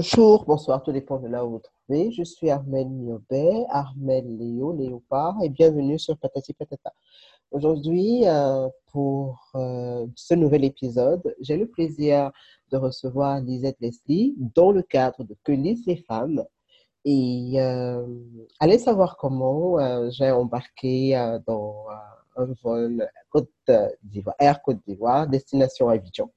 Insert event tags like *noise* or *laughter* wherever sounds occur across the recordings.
Bonjour, bonsoir, tout dépend de là où vous trouvez. Je suis Armel Niobé, Armel Léo, Léopard, et bienvenue sur Patati Patata. Aujourd'hui, euh, pour euh, ce nouvel épisode, j'ai le plaisir de recevoir Lisette Leslie dans le cadre de Que lisent les femmes. Et euh, allez savoir comment j'ai embarqué dans un vol Côte d'Ivoire, Air Côte d'Ivoire, destination Abidjan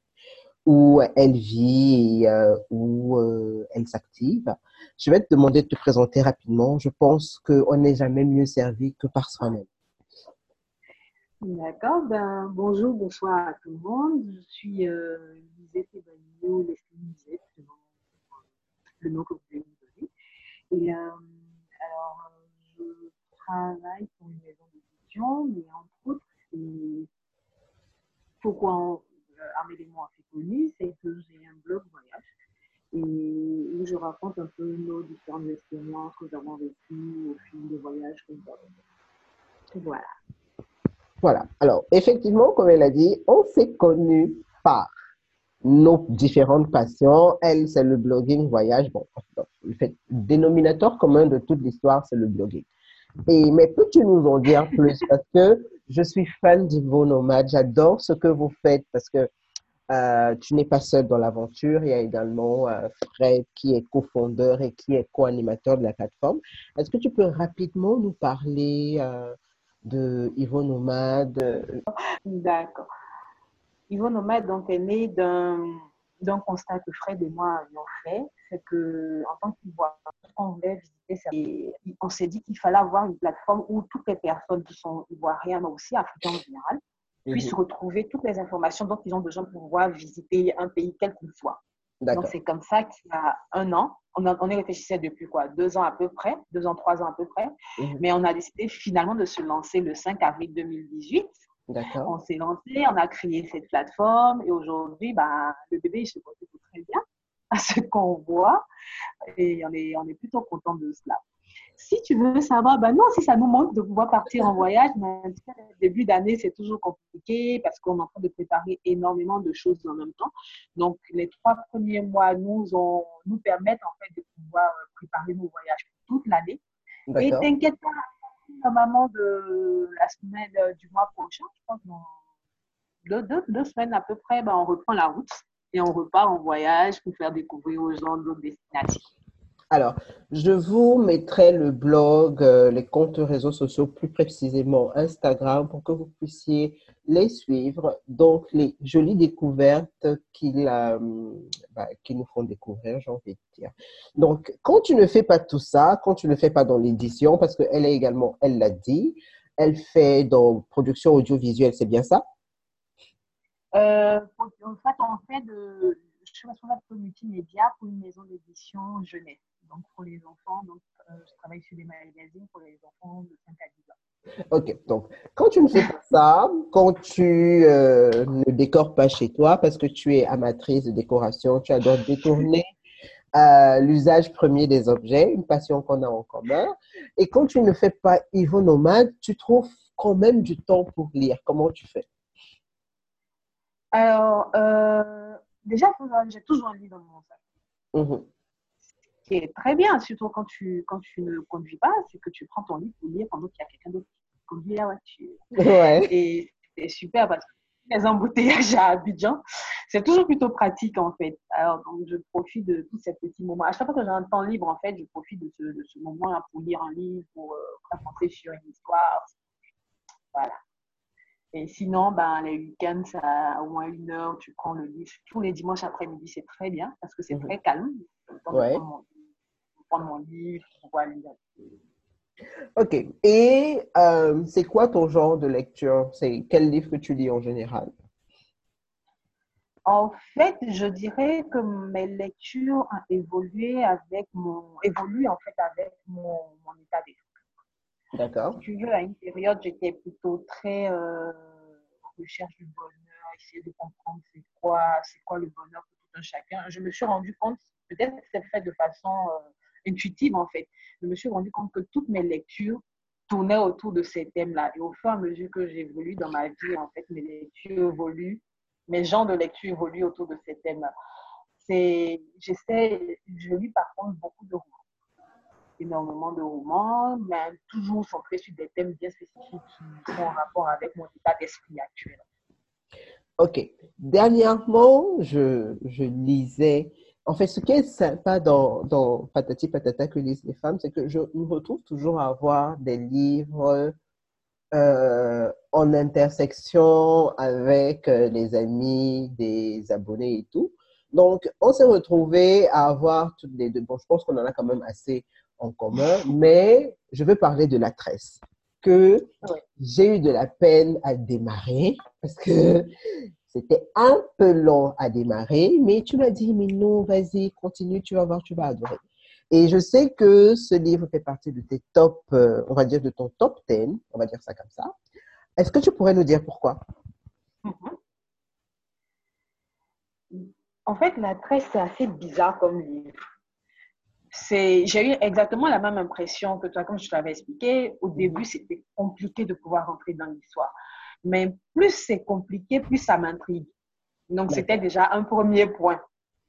où elle vit et euh, où euh, elle s'active. Je vais te demander de te présenter rapidement. Je pense qu'on n'est jamais mieux servi que par soi-même. D'accord, ben, bonjour, bonsoir à tout le monde. Je suis euh, Lisette Ebanio, Leslie Lisette, le nom, que vous avez donné. Et euh, alors, je travaille pour une maison d'édition, mais entre autres, c'est pourquoi on, euh, moi fait connu, c'est que j'ai un blog voyage et où je raconte un peu nos différentes expériences que nous avons vécues au fil des voyages que nous avons. Et Voilà. Voilà. Alors, effectivement, comme elle a dit, on s'est connus par nos différentes passions. Elle, c'est le blogging voyage. Bon, le fait, dénominateur commun de toute l'histoire, c'est le blogging. Et, mais peux-tu nous en dire plus? Parce que je suis fan d'Ivo Nomade. J'adore ce que vous faites parce que euh, tu n'es pas seul dans l'aventure. Il y a également euh, Fred qui est cofondeur et qui est co-animateur de la plateforme. Est-ce que tu peux rapidement nous parler euh, de Ivo Nomade? D'accord. Yvon Nomade donc, est né d'un constat que Fred et moi avions fait, c'est que en tant qu'Ivoire, on voulait visiter, et on s'est dit qu'il fallait avoir une plateforme où toutes les personnes qui sont ivoiriennes, mais aussi africaines en général, puissent Mhm. retrouver toutes les informations dont ils ont besoin pour pouvoir visiter un pays quel qu'il soit. Donc c'est comme ça qu'il y a un an, on, a- on y réfléchissait depuis quoi, deux ans à peu près, deux ans, trois ans à peu près, Mhm. mais on a décidé finalement de se lancer le 5 avril 2018 D'accord. on s'est lancé, on a créé cette plateforme et aujourd'hui, ben, le bébé il se porte très bien *laughs* à ce qu'on voit et on est, on est plutôt content de cela. Si tu veux savoir, ben non, si ça nous manque de pouvoir partir en voyage, mais le début d'année, c'est toujours compliqué parce qu'on est en train de préparer énormément de choses en même temps. Donc, les trois premiers mois nous, ont, nous permettent en fait de pouvoir préparer nos voyages pour toute l'année. Et t'inquiète pas, normalement de la semaine euh, du mois prochain, je pense, dans deux, deux, deux semaines à peu près, ben, on reprend la route et on repart en voyage pour faire découvrir aux gens d'autres destinations. Alors, je vous mettrai le blog, euh, les comptes réseaux sociaux, plus précisément Instagram, pour que vous puissiez les suivre. Donc, les jolies découvertes qu'ils euh, bah, nous font découvrir, j'ai envie de dire. Donc, quand tu ne fais pas tout ça, quand tu ne fais pas dans l'édition, parce qu'elle est également, elle l'a dit, elle fait dans production audiovisuelle, c'est bien ça? Euh, en fait, on fait de, je suis responsable de multimédia pour une maison d'édition jeunesse. Donc, pour les enfants, donc, euh, je travaille sur des magazines pour les enfants de 5 à 10 ans. Ok, donc quand tu ne fais pas ça, quand tu euh, ne décores pas chez toi parce que tu es amatrice de décoration, tu adores détourner euh, l'usage premier des objets, une passion qu'on a en commun, et quand tu ne fais pas Ivo Nomade, tu trouves quand même du temps pour lire. Comment tu fais? Alors, euh, déjà, j'ai toujours un livre dans mon sac. Mhm. Qui est très bien, surtout quand tu, quand tu ne conduis pas, c'est que tu prends ton livre pour lire pendant qu'il y a quelqu'un d'autre qui conduit la voiture. Ouais. *laughs* Et c'est super parce que les embouteillages à Abidjan, c'est toujours plutôt pratique en fait. Alors, donc, je profite de tous ces petits moments. À chaque fois que j'ai un temps libre, en fait, je profite de ce, de ce moment-là pour lire un livre, pour euh, concentrer sur une histoire. Voilà. Et sinon, ben, les week-ends, ça a au moins une heure, tu prends le livre. Tous les dimanches après-midi, c'est très bien parce que c'est Mhm. très calme. Ouais. Prendre mon livre, pouvoir lire. Ok. Et euh, c'est quoi ton genre de lecture? C'est quel livre que tu lis en général? En fait, je dirais que mes lectures ont évolué avec mon, évoluent en fait avec mon, mon état d'esprit. D'accord. Si tu veux, à une période, j'étais plutôt très euh, recherche du bonheur, essayer de comprendre c'est quoi, c'est quoi le bonheur pour tout un chacun. Je me suis rendu compte, peut-être que c'est fait de façon euh, intuitive en fait, je me suis rendu compte que toutes mes lectures tournaient autour de ces thèmes-là. Et au fur et à mesure que j'évolue dans ma vie, en fait, mes lectures évoluent, mes genres de lecture évoluent autour de ces thèmes-là. j'essaie, je lis par contre beaucoup de romans. Énormément de romans, mais toujours centrés sur des thèmes bien spécifiques qui sont en rapport avec mon état d'esprit actuel. Ok. Dernièrement, je, je lisais. En fait, ce qui est sympa dans, dans Patati Patata que lisent les femmes, c'est que je me retrouve toujours à avoir des livres euh, en intersection avec euh, les amis des abonnés et tout. Donc, on s'est retrouvés à avoir toutes les deux. Bon, je pense qu'on en a quand même assez en commun, mais je veux parler de la tresse que j'ai eu de la peine à démarrer parce que c'était un peu long à démarrer, mais tu m'as dit, mais non, vas-y, continue, tu vas voir, tu vas adorer. Et je sais que ce livre fait partie de tes top, euh, on va dire de ton top 10, on va dire ça comme ça. Est-ce que tu pourrais nous dire pourquoi? En fait, la tresse, c'est assez bizarre comme livre. J'ai eu exactement la même impression que toi, comme je te l'avais expliqué. Au début, c'était compliqué de pouvoir rentrer dans l'histoire. Mais plus c'est compliqué, plus ça m'intrigue. Donc, c'était déjà un premier point.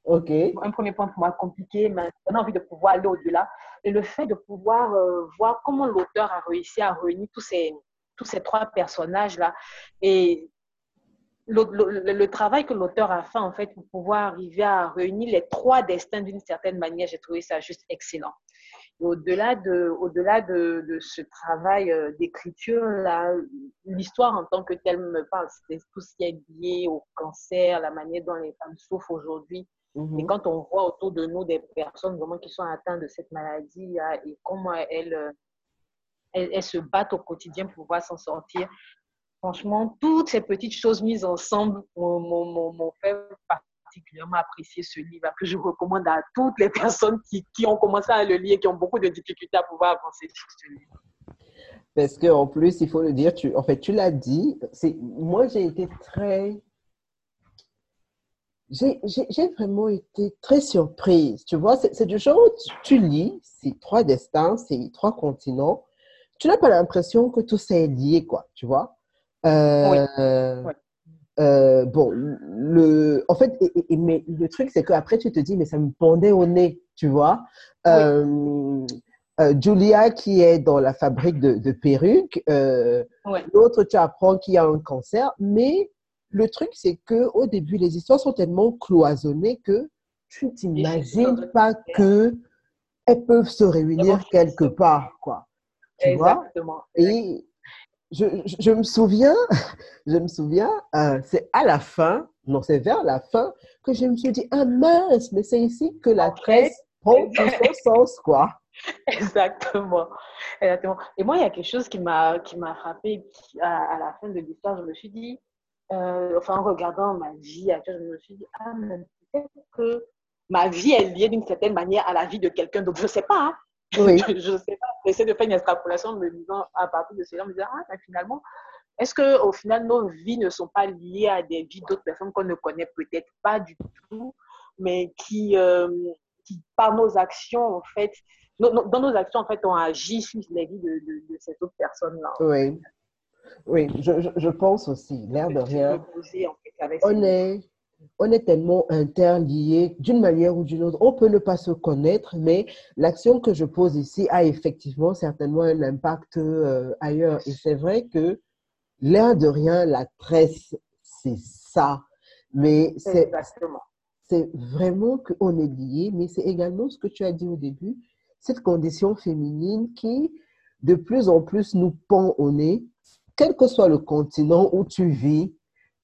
OK. Un premier point pour moi compliqué, mais on a envie de pouvoir aller au-delà. Et le fait de pouvoir euh, voir comment l'auteur a réussi à réunir tous ces, tous ces trois personnages-là et le, le, travail que l'auteur a fait, en fait, pour pouvoir arriver à réunir les trois destins d'une certaine manière, j'ai trouvé ça juste excellent. Au-delà de, au-delà de, de ce travail euh, d'écriture, l'histoire en tant que telle me parle. C'est tout ce qui est lié au cancer, la manière dont les femmes souffrent aujourd'hui. Mhm. Et quand on voit autour de nous des personnes vraiment qui sont atteintes de cette maladie et comment elles, euh, elles, elles, se battent au quotidien pour pouvoir s'en sortir, franchement, toutes ces petites choses mises ensemble m'ont fait particulièrement apprécier ce livre que je recommande à toutes les personnes qui, qui, ont commencé à le lire et qui ont beaucoup de difficultés à pouvoir avancer sur ce livre. Parce qu'en plus, il faut le dire, tu, en fait, tu l'as dit, moi j'ai été très j'ai vraiment été très surprise. Tu vois, c'est du genre où tu, lis ces trois destins, ces trois continents. Tu n'as pas l'impression que tout ça est lié, quoi, tu vois? Euh, euh, bon, le, en fait, mais le truc, c'est qu'après, tu te dis, mais ça me pendait au nez, tu vois. Euh, Julia, qui est dans la fabrique de, de perruques, l'autre, tu apprends qu'il y a un cancer, mais le truc, c'est que au début, les histoires sont tellement cloisonnées que tu ne t'imagines pas que elles peuvent se réunir quelque part, quoi. Tu Exactement. Vois? Et je, je, me souviens, *laughs* je me souviens, euh, c'est à la fin, non, c'est vers la fin que je me suis dit, ah mince, mais c'est ici que la tresse prend tout son *laughs* sens, quoi. Exactement. Exactement. Et moi, il y a quelque chose qui m'a qui m'a frappé à, à, la fin de l'histoire. Je me suis dit, euh, enfin, en regardant ma vie je me suis dit, ah, peut-être que ma vie est liée d'une certaine manière à la vie de quelqu'un d'autre. Je ne sais pas. Hein. Oui. *laughs* je ne sais pas. J'essaie de faire une extrapolation me disant, à partir de cela, me disant, ah, finalement, est-ce qu'au final, nos vies ne sont pas liées à des vies d'autres personnes qu'on ne connaît peut-être pas du tout, mais qui, euh, qui par nos actions, en fait, dans nos actions, en fait, on agit sur les vies de, de, de cette autre personne-là. Oui. Oui, je, je, pense aussi, l'air de rien. On est, on est tellement interliés d'une manière ou d'une autre. On peut ne pas se connaître, mais l'action que je pose ici a effectivement certainement un impact euh, ailleurs. Et c'est vrai que l'air de rien, la presse, c'est ça. Mais c'est vraiment qu'on est liés, mais c'est également ce que tu as dit au début, cette condition féminine qui, de plus en plus, nous pend au nez quel que soit le continent où tu vis,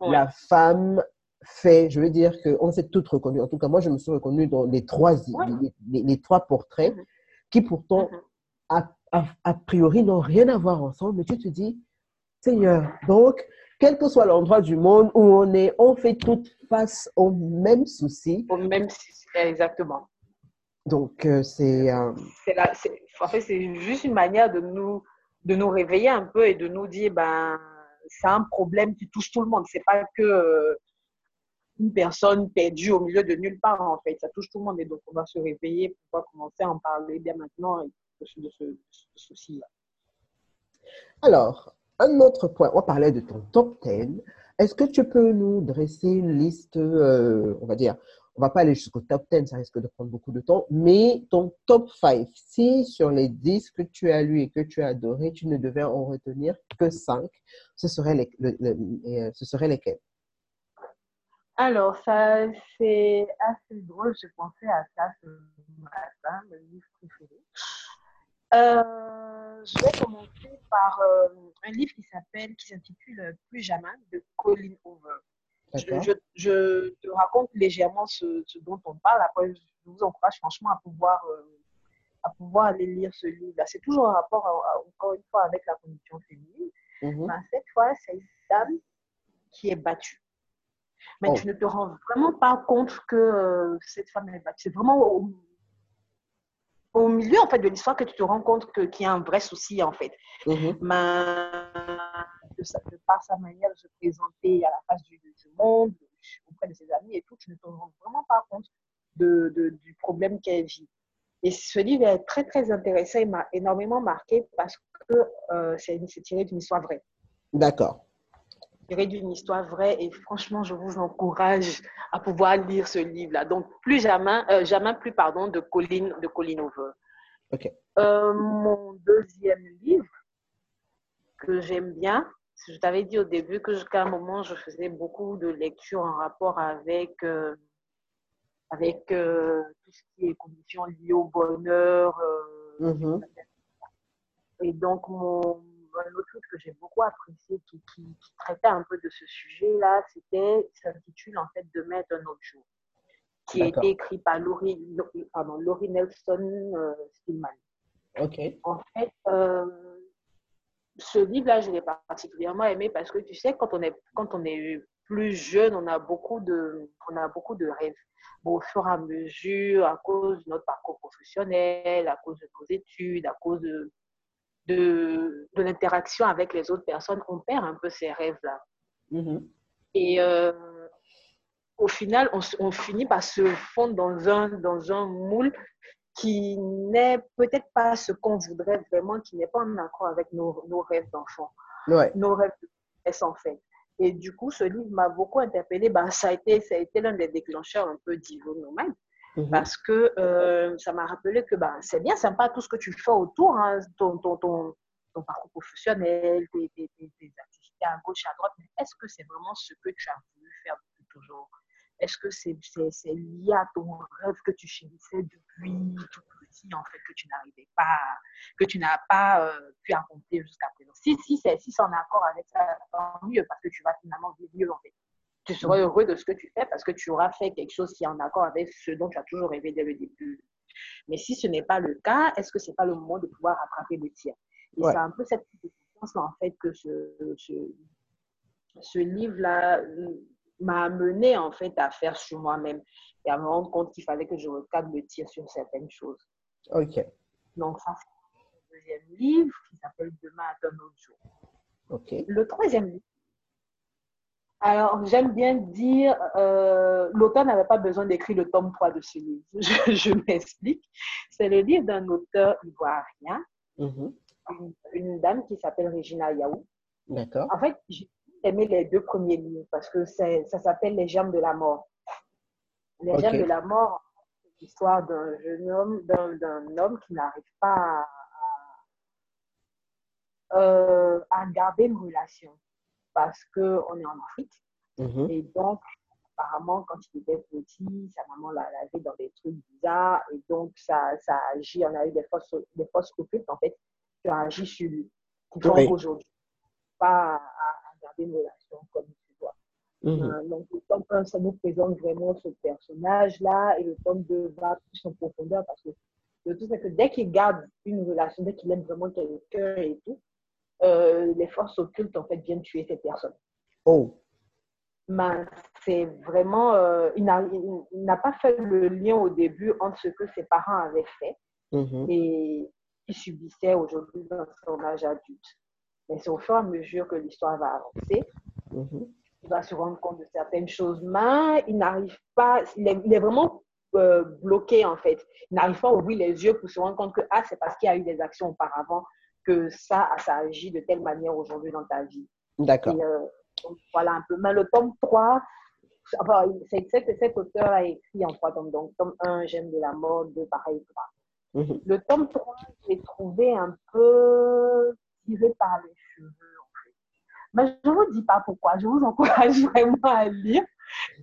la femme fait, je veux dire qu'on s'est toutes reconnues. En tout cas, moi, je me suis reconnue dans les trois, les, trois portraits mm-hmm. qui pourtant, mm-hmm. a, a, priori, n'ont rien à voir ensemble. Mais tu te dis, Seigneur, donc, quel que soit l'endroit du monde où on est, on fait toutes face aux mêmes soucis. Aux mêmes soucis, exactement. Donc, euh, c'est... Euh, en fait, c'est juste une manière de nous de nous réveiller un peu et de nous dire, ben, c'est un problème qui touche tout le monde. C'est pas que euh, une personne perdue au milieu de nulle part, en fait. Ça touche tout le monde. Et donc, on va se réveiller pour commencer à en parler bien maintenant de de ce, souci-là. Alors, un autre point, on parlait de ton top 10. Est-ce que tu peux nous dresser une liste, euh, on va dire, on va pas aller jusqu'au top 10, ça risque de prendre beaucoup de temps, mais ton top 5, si sur les 10 que tu as lu et que tu as adoré, tu ne devais en retenir que 5, ce serait, les, euh, ce serait lesquels? Alors, ça, c'est assez drôle, je pensais à ça ce matin, mon livre préféré. Euh, je vais commencer par euh, un livre qui s'appelle, qui s'intitule Plus jamais de Colin Hoover. Je, je, te raconte légèrement ce, ce, dont on parle. Après, je vous encourage franchement à pouvoir, euh, à pouvoir aller lire ce livre-là. C'est toujours en rapport, encore une fois, avec la condition féminine. Mhm. Mais cette fois, c'est une dame qui est battue. Mais oh. tu ne te rends vraiment pas compte que euh, cette femme est battue. C'est vraiment au, au, milieu en fait, de l'histoire que tu te rends compte qu'il y a un vrai souci, en fait. Mhm. Mais de, par sa manière de se présenter à la face du, monde, auprès de ses amis et tout, tu ne te rends vraiment pas compte de, du problème qu'elle vit. Et ce livre est très, très intéressant. Il m'a énormément marqué parce que euh, c'est tiré d'une histoire vraie. D'accord. Tiré d'une histoire vraie. Et franchement, je vous encourage à pouvoir lire ce livre-là. Donc, plus jamais, euh, jamais plus, pardon, de Colin, de Colin Over. OK. Euh, mon deuxième livre que j'aime bien, je t'avais dit au début que jusqu'à un moment, je faisais beaucoup de lectures en rapport avec, euh, avec euh, tout ce qui est conditions liées au bonheur. Euh, mm-hmm. Et donc, mon, un autre truc que j'ai beaucoup apprécié qui, qui, traitait un peu de ce sujet-là, c'était, s'intitule en fait De mettre un autre jour, qui a été écrit par Laurie, pardon, Laurie Nelson Stillman. Ok. En fait, ce livre-là, je l'ai particulièrement aimé parce que tu sais, quand on est, quand on est plus jeune, on a beaucoup de, on a beaucoup de rêves. au fur et à mesure, à cause de notre parcours professionnel, à cause de nos études, à cause de, de, de l'interaction avec les autres personnes, on perd un peu ces rêves-là. Mm-hmm. Et euh, au final, on, on, finit par se fondre dans un, dans un moule qui n'est peut-être pas ce qu'on voudrait vraiment, qui n'est pas en accord avec nos, nos rêves d'enfant, nos rêves de en fait. Et du coup, ce livre m'a beaucoup interpellée. Bah, ça a été, ça a été l'un des déclencheurs un peu d'Ivo. Mhm. Parce que euh, ça m'a rappelé que bah, c'est bien sympa tout ce que tu fais autour, hein, ton, ton, ton, ton, parcours professionnel, tes, activités à gauche, à droite, mais est-ce que c'est vraiment ce que tu as voulu faire depuis toujours? Est-ce que c'est lié à ton rêve que tu chérissais depuis tout petit, en fait, que tu n'arrivais pas, que tu n'as pas euh, pu accomplir jusqu'à présent? Si, si c'est si en accord avec ça, tant mieux, parce que tu vas finalement vivre mieux, en fait. Tu seras heureux de ce que tu fais parce que tu auras fait quelque chose qui est en accord avec ce dont tu as toujours rêvé dès le début. Mais si ce n'est pas le cas, est-ce que ce n'est pas le moment de pouvoir rattraper le tir? Et c'est un peu cette confiance en fait, que ce, ce, ce livre-là m'a amené en fait à faire sur moi-même et à me rendre compte qu'il fallait que je recadre le tir sur certaines choses. Ok. Donc ça, c'est le deuxième livre qui s'appelle Demain à un autre jour. Ok. Le troisième livre. Alors, j'aime bien dire, euh, l'auteur n'avait pas besoin d'écrire le tome 3 de ce livre. *laughs* Je, m'explique. C'est le livre d'un auteur ivoirien, mm-hmm. une, une, dame qui s'appelle Regina Yaou. D'accord. En fait, j'ai aimé les deux premiers livres parce que ça s'appelle Les germes de la mort. Les germes de la mort, c'est l'histoire d'un jeune homme, d'un homme qui n'arrive pas à, euh, à, garder une relation parce qu'on est en Afrique. Mm-hmm. Et donc, apparemment, quand il était petit, sa maman l'a lavé dans des trucs bizarres et donc ça, ça agit, on a eu des forces, des forces occultes en fait qui ont agi sur lui, qui font aujourd'hui pas garder une relation comme tu dois. Mhm. Euh, donc, le tome 1, ça nous présente vraiment ce personnage-là, et le tome 2 va plus en profondeur parce que le tout, c'est que dès qu'il garde une relation, dès qu'il aime vraiment quelqu'un et tout, euh, les forces occultes, en fait, viennent tuer cette personne. Oh. Mais c'est vraiment. Euh, il n'a pas fait le lien au début entre ce que ses parents avaient fait mhm. et qu'il subissait aujourd'hui dans son âge adulte. Mais c'est au fur et à mesure que l'histoire va avancer, mhm. il va se rendre compte de certaines choses. Mais il n'arrive pas, il est, vraiment euh, bloqué en fait. Il n'arrive pas à ouvrir les yeux pour se rendre compte que ah, c'est parce qu'il y a eu des actions auparavant que ça, ça agit de telle manière aujourd'hui dans ta vie. D'accord. Euh, voilà un peu. Mais le tome 3, enfin, cet, cet auteur a écrit en trois tomes. Donc, tome 1, J'aime de la mode, 2, pareil, 3. Mhm. Le tome 3, j'ai trouvé un peu tiré par les cheveux, en fait. Mais je ne vous dis pas pourquoi. Je vous encourage *laughs* vraiment à lire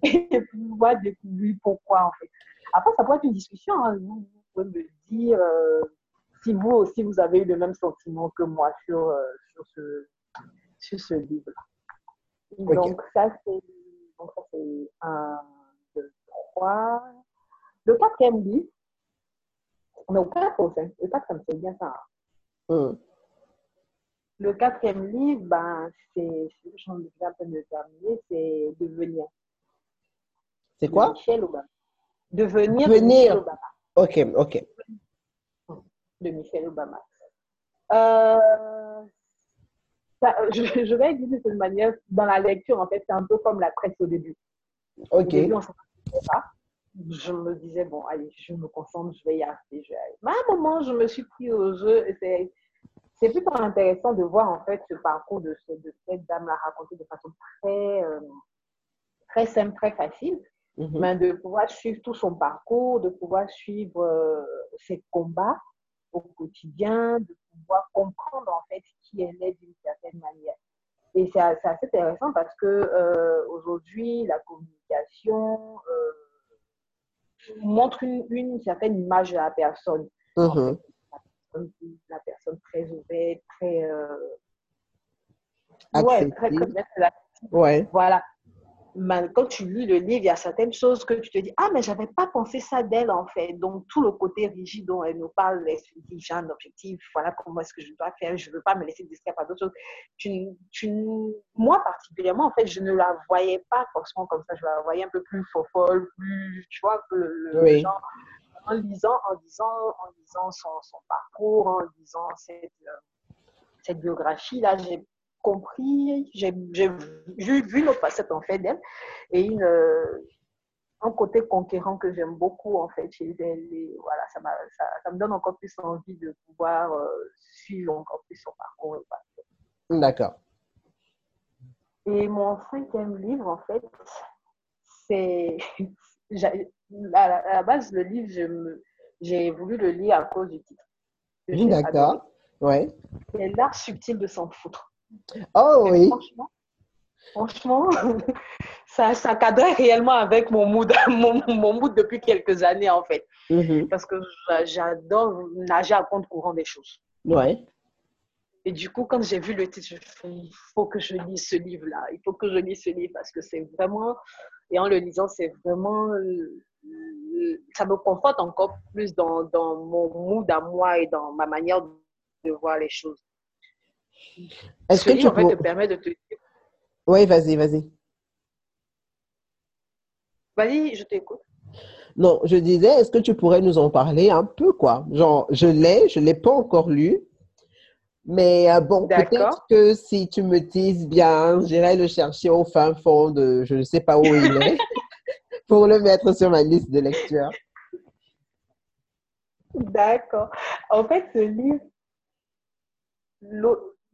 et pouvoir découvrir pourquoi, en fait. Après, ça peut être une discussion. Hein. Vous, pouvez me dire euh, si vous aussi, vous avez eu le même sentiment que moi sur, euh, sur ce, sur ce livre-là. Donc, ça, c'est donc, ça, c'est un, deux, trois. Le quatrième livre, non, quatre aussi. Le quatrième, c'est bien ça. Mhm. Le quatrième livre, ben, c'est, je suis en train de terminer, c'est Devenir. C'est quoi? Michelle Obama. Devenir, Devenir. Obama. Ok, ok. De Michelle Obama. Euh, ça, je, je vais dire de cette manière, dans la lecture, en fait, c'est un peu comme la presse au début. Au Ok. début, on rendait pas. Je me disais, bon, allez, je me concentre, je vais y arriver. Je vais. Mais à un moment, je me suis pris au jeu. et C'est, plutôt intéressant de voir, en fait, ce parcours de, ce- de cette dame-là raconté de façon très, euh, très simple, très facile. Mhm. Mais de pouvoir suivre tout son parcours, de pouvoir suivre euh, ses combats au quotidien, de pouvoir comprendre, en fait, qui elle est d'une certaine manière. Et c'est assez intéressant parce que euh, aujourd'hui, la communication euh, montre une, une certaine image de la personne. Mhm. La personne très ouverte, très. euh, ouais, très, très la- Ouais. Voilà. Quand tu lis le livre, il y a certaines choses que tu te dis Ah, mais j'avais pas pensé ça d'elle en fait. Donc, tout le côté rigide dont elle nous parle, elle se dit J'ai un objectif, voilà comment est-ce que je dois faire, je ne veux pas me laisser distraire par d'autres choses. Tu, tu, moi, particulièrement, en fait, je ne la voyais pas forcément comme ça. Je la voyais un peu plus folle, plus, tu vois, le, le- Oui. genre, en lisant, en disant, en lisant son, son parcours, en lisant cette, euh, cette biographie-là, j'ai compris, j'ai vu, nos facettes en fait d'elle et une, euh, un côté conquérant que j'aime beaucoup en fait chez elle. Et voilà, ça, ça, ça me donne encore plus envie de pouvoir euh, suivre encore plus son parcours. voilà. D'accord. Et mon cinquième livre, en fait, c'est. *laughs* À la, à la base, le livre, je me- j'ai voulu le lire à cause du titre. D'accord. Ouais. C'est l'art subtil de s'en foutre. Oh oui. Franchement, franchement *laughs* ça, ça cadrait réellement avec mon mood, *laughs* mon, mon mood depuis quelques années, en fait. Mhm. Parce que j'a- j'adore nager à compte courant des choses. Ouais. Et du coup, quand j'ai vu le titre, je il faut que je lise ce livre-là. Il faut que je lise ce livre parce que c'est vraiment, et en le lisant, c'est vraiment, ça me conforte encore plus dans, dans mon mood à moi et dans ma manière de voir les choses. Est-ce Ce que tu en fait, te permet de te dire, Oui, vas-y, vas-y. vas-y, je t'écoute. Non, je disais, est-ce que tu pourrais nous en parler un peu, quoi? Genre, je l'ai, je ne l'ai pas encore lu. Mais euh, bon, peut-être que si tu me dises bien, j'irai le chercher au fin fond de je ne sais pas où il est *laughs* pour le mettre sur ma liste de lecture. D'accord. En fait, ce livre,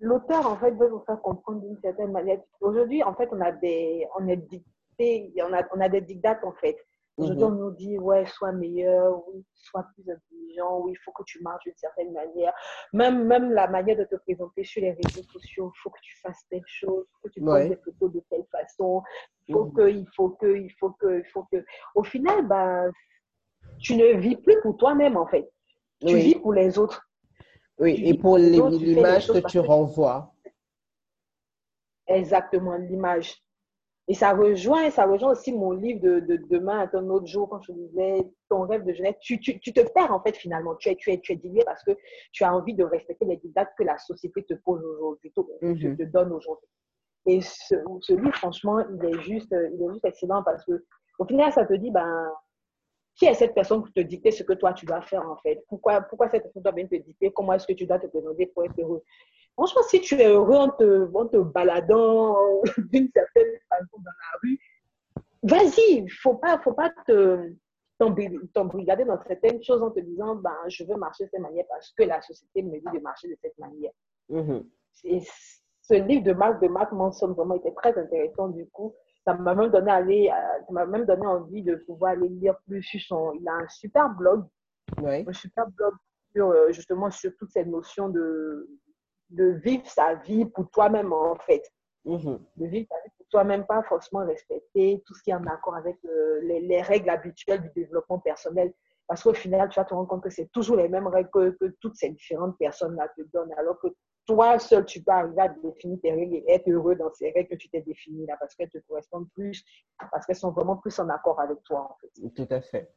l'auteur, en fait, veut nous faire comprendre d'une certaine manière. Aujourd'hui, en fait, on a des, on est dicté, on a, on a des dictates, en fait. Aujourd'hui, Mhm. on nous dit, ouais, sois meilleur, oui, sois plus intelligent, oui, il faut que tu marches d'une certaine manière. Même, même la manière de te présenter sur les réseaux sociaux, il faut que tu fasses telle chose, il faut que tu Ouais. poses des photos de telle façon, il faut Mhm. que, il faut que, il faut que, il faut que. Au final, ben, tu ne vis plus pour toi-même, en fait. Tu vis pour les autres. Oui. Et pour l'image que tu renvoies. Exactement, l'image. Et ça rejoint, ça rejoint aussi mon livre de, de Demain est un autre jour, quand je disais ton rêve de jeunesse. Tu, tu, tu te perds en fait finalement. Tu es, tu es, tu es dilué parce que tu as envie de respecter les dictates que la société te pose aujourd'hui, te, Mhm. te donne aujourd'hui. Et ce, ce livre, franchement, il est juste, il est juste excellent parce que au final, ça te dit, ben, qui est cette personne qui te dicter ce que toi tu dois faire en fait? Pourquoi, pourquoi cette personne doit bien te dicter comment est-ce que tu dois te présenter pour être heureux? Franchement, si tu es heureux en te, en te baladant *laughs* d'une certaine façon dans la rue, vas-y, il ne faut pas, faut pas te t'embri- t'embrigader dans certaines choses en te disant ben, je veux marcher de cette manière parce que la société me dit de marcher de cette manière. Et ce livre de Marc de Marc Manson vraiment était très intéressant du coup ça m'a même donné aller, euh, ça m'a même donné envie de pouvoir aller lire plus sur son. Il a un super blog, un super blog sur euh, justement sur toutes ces notions de de vivre sa vie pour toi-même en fait. Mm-hmm. De vivre sa vie pour toi-même, pas forcément respecter tout ce qui est en accord avec euh, les, les, règles habituelles du développement personnel. Parce qu'au final, tu vas te rendre compte que c'est toujours les mêmes règles que, que toutes ces différentes personnes-là te donnent, alors que toi seul, tu peux arriver à définir tes règles et être heureux dans ces règles que tu t'es définies là, parce qu'elles te correspondent plus, parce qu'elles sont vraiment plus en accord avec toi, en fait. Tout à fait.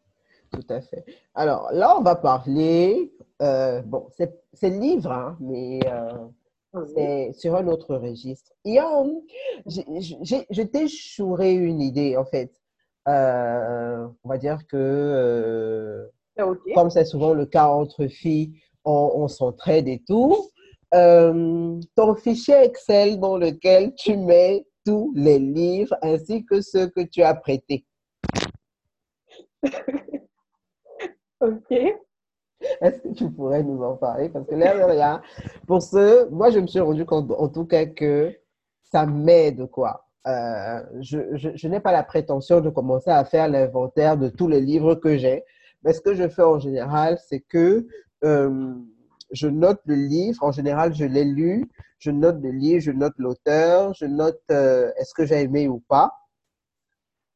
Tout à fait. Alors là, on va parler, euh, bon, c'est le livre, hein, mais euh, c'est sur un autre registre. A, je t'ai chouré une idée, en fait. Euh, on va dire que, comme c'est souvent le cas entre filles, on, on s'entraide et tout. Euh, ton fichier Excel dans lequel tu mets tous les livres ainsi que ceux que tu as prêtés. *laughs* ok. Est-ce que tu pourrais nous en parler? Parce que là, rien, pour ce, moi, je me suis rendu compte, en tout cas, que ça m'aide, quoi. Euh, je, je, n'ai pas la prétention de commencer à faire l'inventaire de tous les livres que j'ai, mais ce que je fais en général, c'est que euh, je note le livre. En général, je l'ai lu. Je note le livre, je note l'auteur, je note euh, est-ce que j'ai aimé ou pas.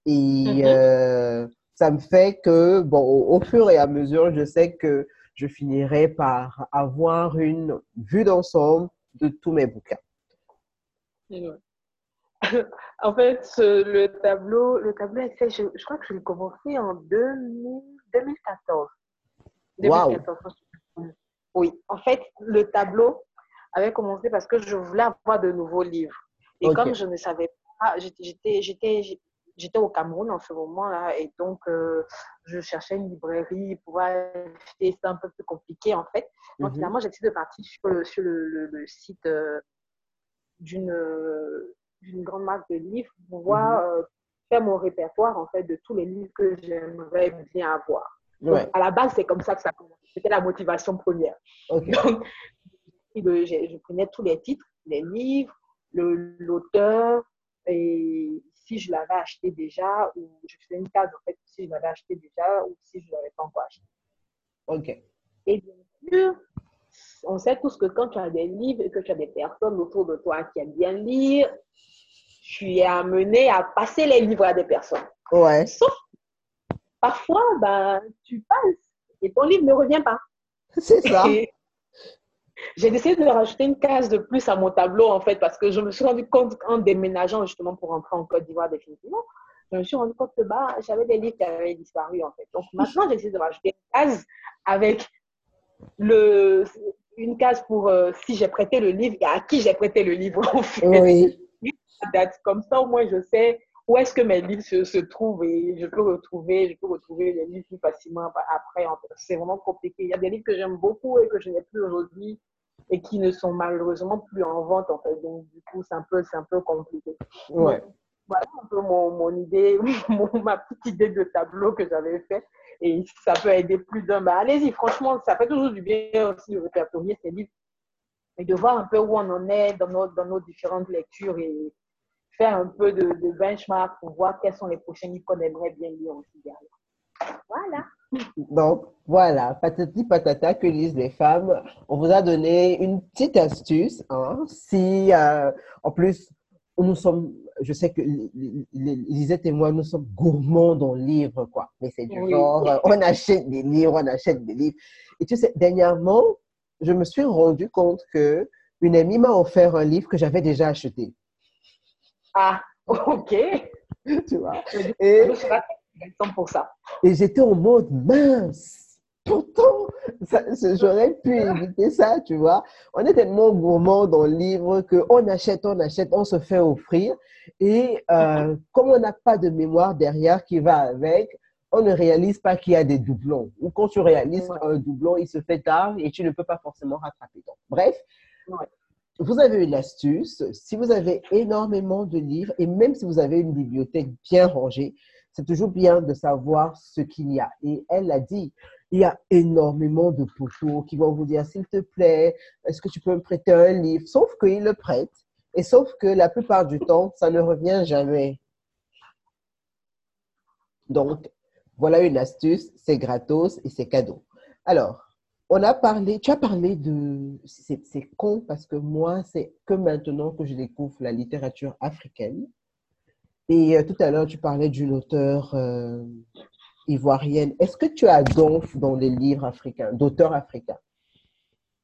Et mm-hmm. euh, ça me fait que, bon, au, fur et à mesure, je sais que je finirai par avoir une vue d'ensemble de tous mes bouquins. *laughs* en fait, le tableau, le tableau Excel, je, je, crois que je l'ai commencé en 2014. 2014. Oui, en fait, le tableau avait commencé parce que je voulais avoir de nouveaux livres. Et comme je ne savais pas, j'étais au Cameroun en ce moment-là, et donc euh, je cherchais une librairie pour acheter, c'était un peu plus compliqué en fait. Donc mhm. finalement, j'ai décidé de partir sur, le, site euh, d'une grande marque de livres pour pouvoir mhm. euh, faire mon répertoire en fait de tous les livres que j'aimerais bien avoir. À la base, c'est comme ça que ça commence. C'était la motivation première. *laughs* Donc, je, prenais tous les titres, les livres, l'auteur, et si je l'avais acheté déjà, ou je faisais une case en fait, si je l'avais acheté déjà, ou si je ne l'avais pas encore acheté. Ok. Et bien sûr, on sait tous que quand tu as des livres et que tu as des personnes autour de toi qui aiment bien lire, tu es amené à passer les livres à des personnes. Ouais. Sauf parfois, ben, tu passes et ton livre ne revient pas. C'est ça. *laughs* J'ai décidé de rajouter une case de plus à mon tableau, en fait, parce que je me suis rendu compte en déménageant justement pour rentrer en Côte d'Ivoire définitivement, je me suis rendu compte que bah, j'avais des livres qui avaient disparu, en fait. Donc maintenant, j'ai décidé de rajouter une case avec le, une case pour euh, si j'ai prêté le livre et à qui j'ai prêté le livre, en fait. Oui. *laughs* Comme ça, au moins, je sais où est-ce que mes livres se, trouvent et je peux retrouver, je peux retrouver les livres plus facilement après. C'est vraiment compliqué. Il y a des livres que j'aime beaucoup et que je n'ai plus aujourd'hui et qui ne sont malheureusement plus en vente en fait. Donc du coup, c'est un peu, c'est un peu compliqué. Ouais. voilà un peu mon, mon idée, *laughs* ma petite idée de tableau que j'avais fait. Et ça peut aider plus d'un. Bah, allez-y, franchement, ça fait toujours du bien aussi de répertorier ces livres et de voir un peu où on en est dans nos, dans nos différentes lectures et faire un peu de, benchmark pour voir quels sont les prochains livres qu'on aimerait bien lire aussi derrière. Voilà. Donc, voilà, patati patata que lisent les femmes. On vous a donné une petite astuce. Hein, si, euh, en plus, nous sommes, je sais que Lisette et moi, nous sommes gourmands dans le livre, quoi. Mais c'est du genre, on achète des livres, on achète des livres. Et tu sais, dernièrement, je me suis rendu compte que une amie m'a offert un livre que j'avais déjà acheté. Ah, *laughs* ok. tu vois. Et, pour ça. Et j'étais en mode mince. Pourtant, j'aurais pu éviter ça, tu vois. On est tellement gourmand dans le livre qu'on achète, on achète, on se fait offrir. Et euh, comme on n'a pas de mémoire derrière qui va avec, on ne réalise pas qu'il y a des doublons. Ou quand tu réalises un doublon, il se fait tard et tu ne peux pas forcément rattraper. Donc, bref, vous avez une astuce. Si vous avez énormément de livres et même si vous avez une bibliothèque bien rangée, c'est toujours bien de savoir ce qu'il y a. Et elle l'a dit, il y a énormément de poteaux qui vont vous dire, s'il te plaît, est-ce que tu peux me prêter un livre? Sauf qu'ils le prêtent et sauf que la plupart du temps, ça ne revient jamais. Donc, voilà une astuce, c'est gratos et c'est cadeau. Alors, on a parlé, tu as parlé de, c'est con parce que moi, c'est que maintenant que je découvre la littérature africaine. Et euh, tout à l'heure, tu parlais d'une auteure euh, ivoirienne. Est-ce que tu as donf dans les livres africains, d'auteurs africains?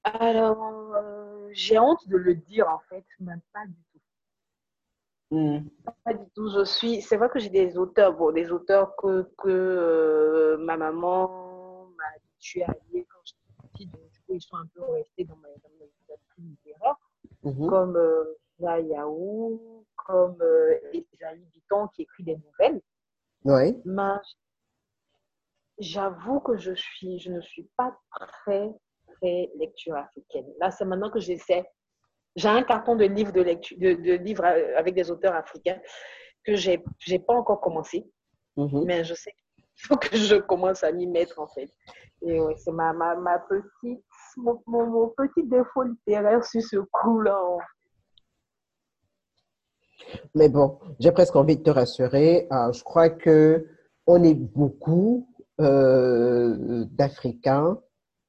Alors, euh, j'ai honte de le dire en fait, même pas du tout. Hmm. Pas du tout. Je suis. C'est vrai que j'ai des auteurs, bon, des auteurs que, que ma maman m'a habitué à lire quand j'étais petite, donc du coup ils sont un peu restés dans ma, dans ma littérature Mhm. comme euh, Yaou, comme euh, Esaïe Bitton qui écrit des nouvelles. Oui. Mais j'avoue que je, suis, je ne suis pas très, très lecture africaine. Là, c'est maintenant que j'essaie. J'ai un carton de livres, de lecture, de, de livres euh, avec des auteurs africains que je n'ai pas encore commencé, Mhm. mais je sais *laughs* qu'il faut que je commence à m'y mettre en fait. C'est ma, petite, mon, petit défaut littéraire sur ce coup-là. Mais bon, j'ai presque envie de te rassurer. Euh, je crois que on est beaucoup euh, d'Africains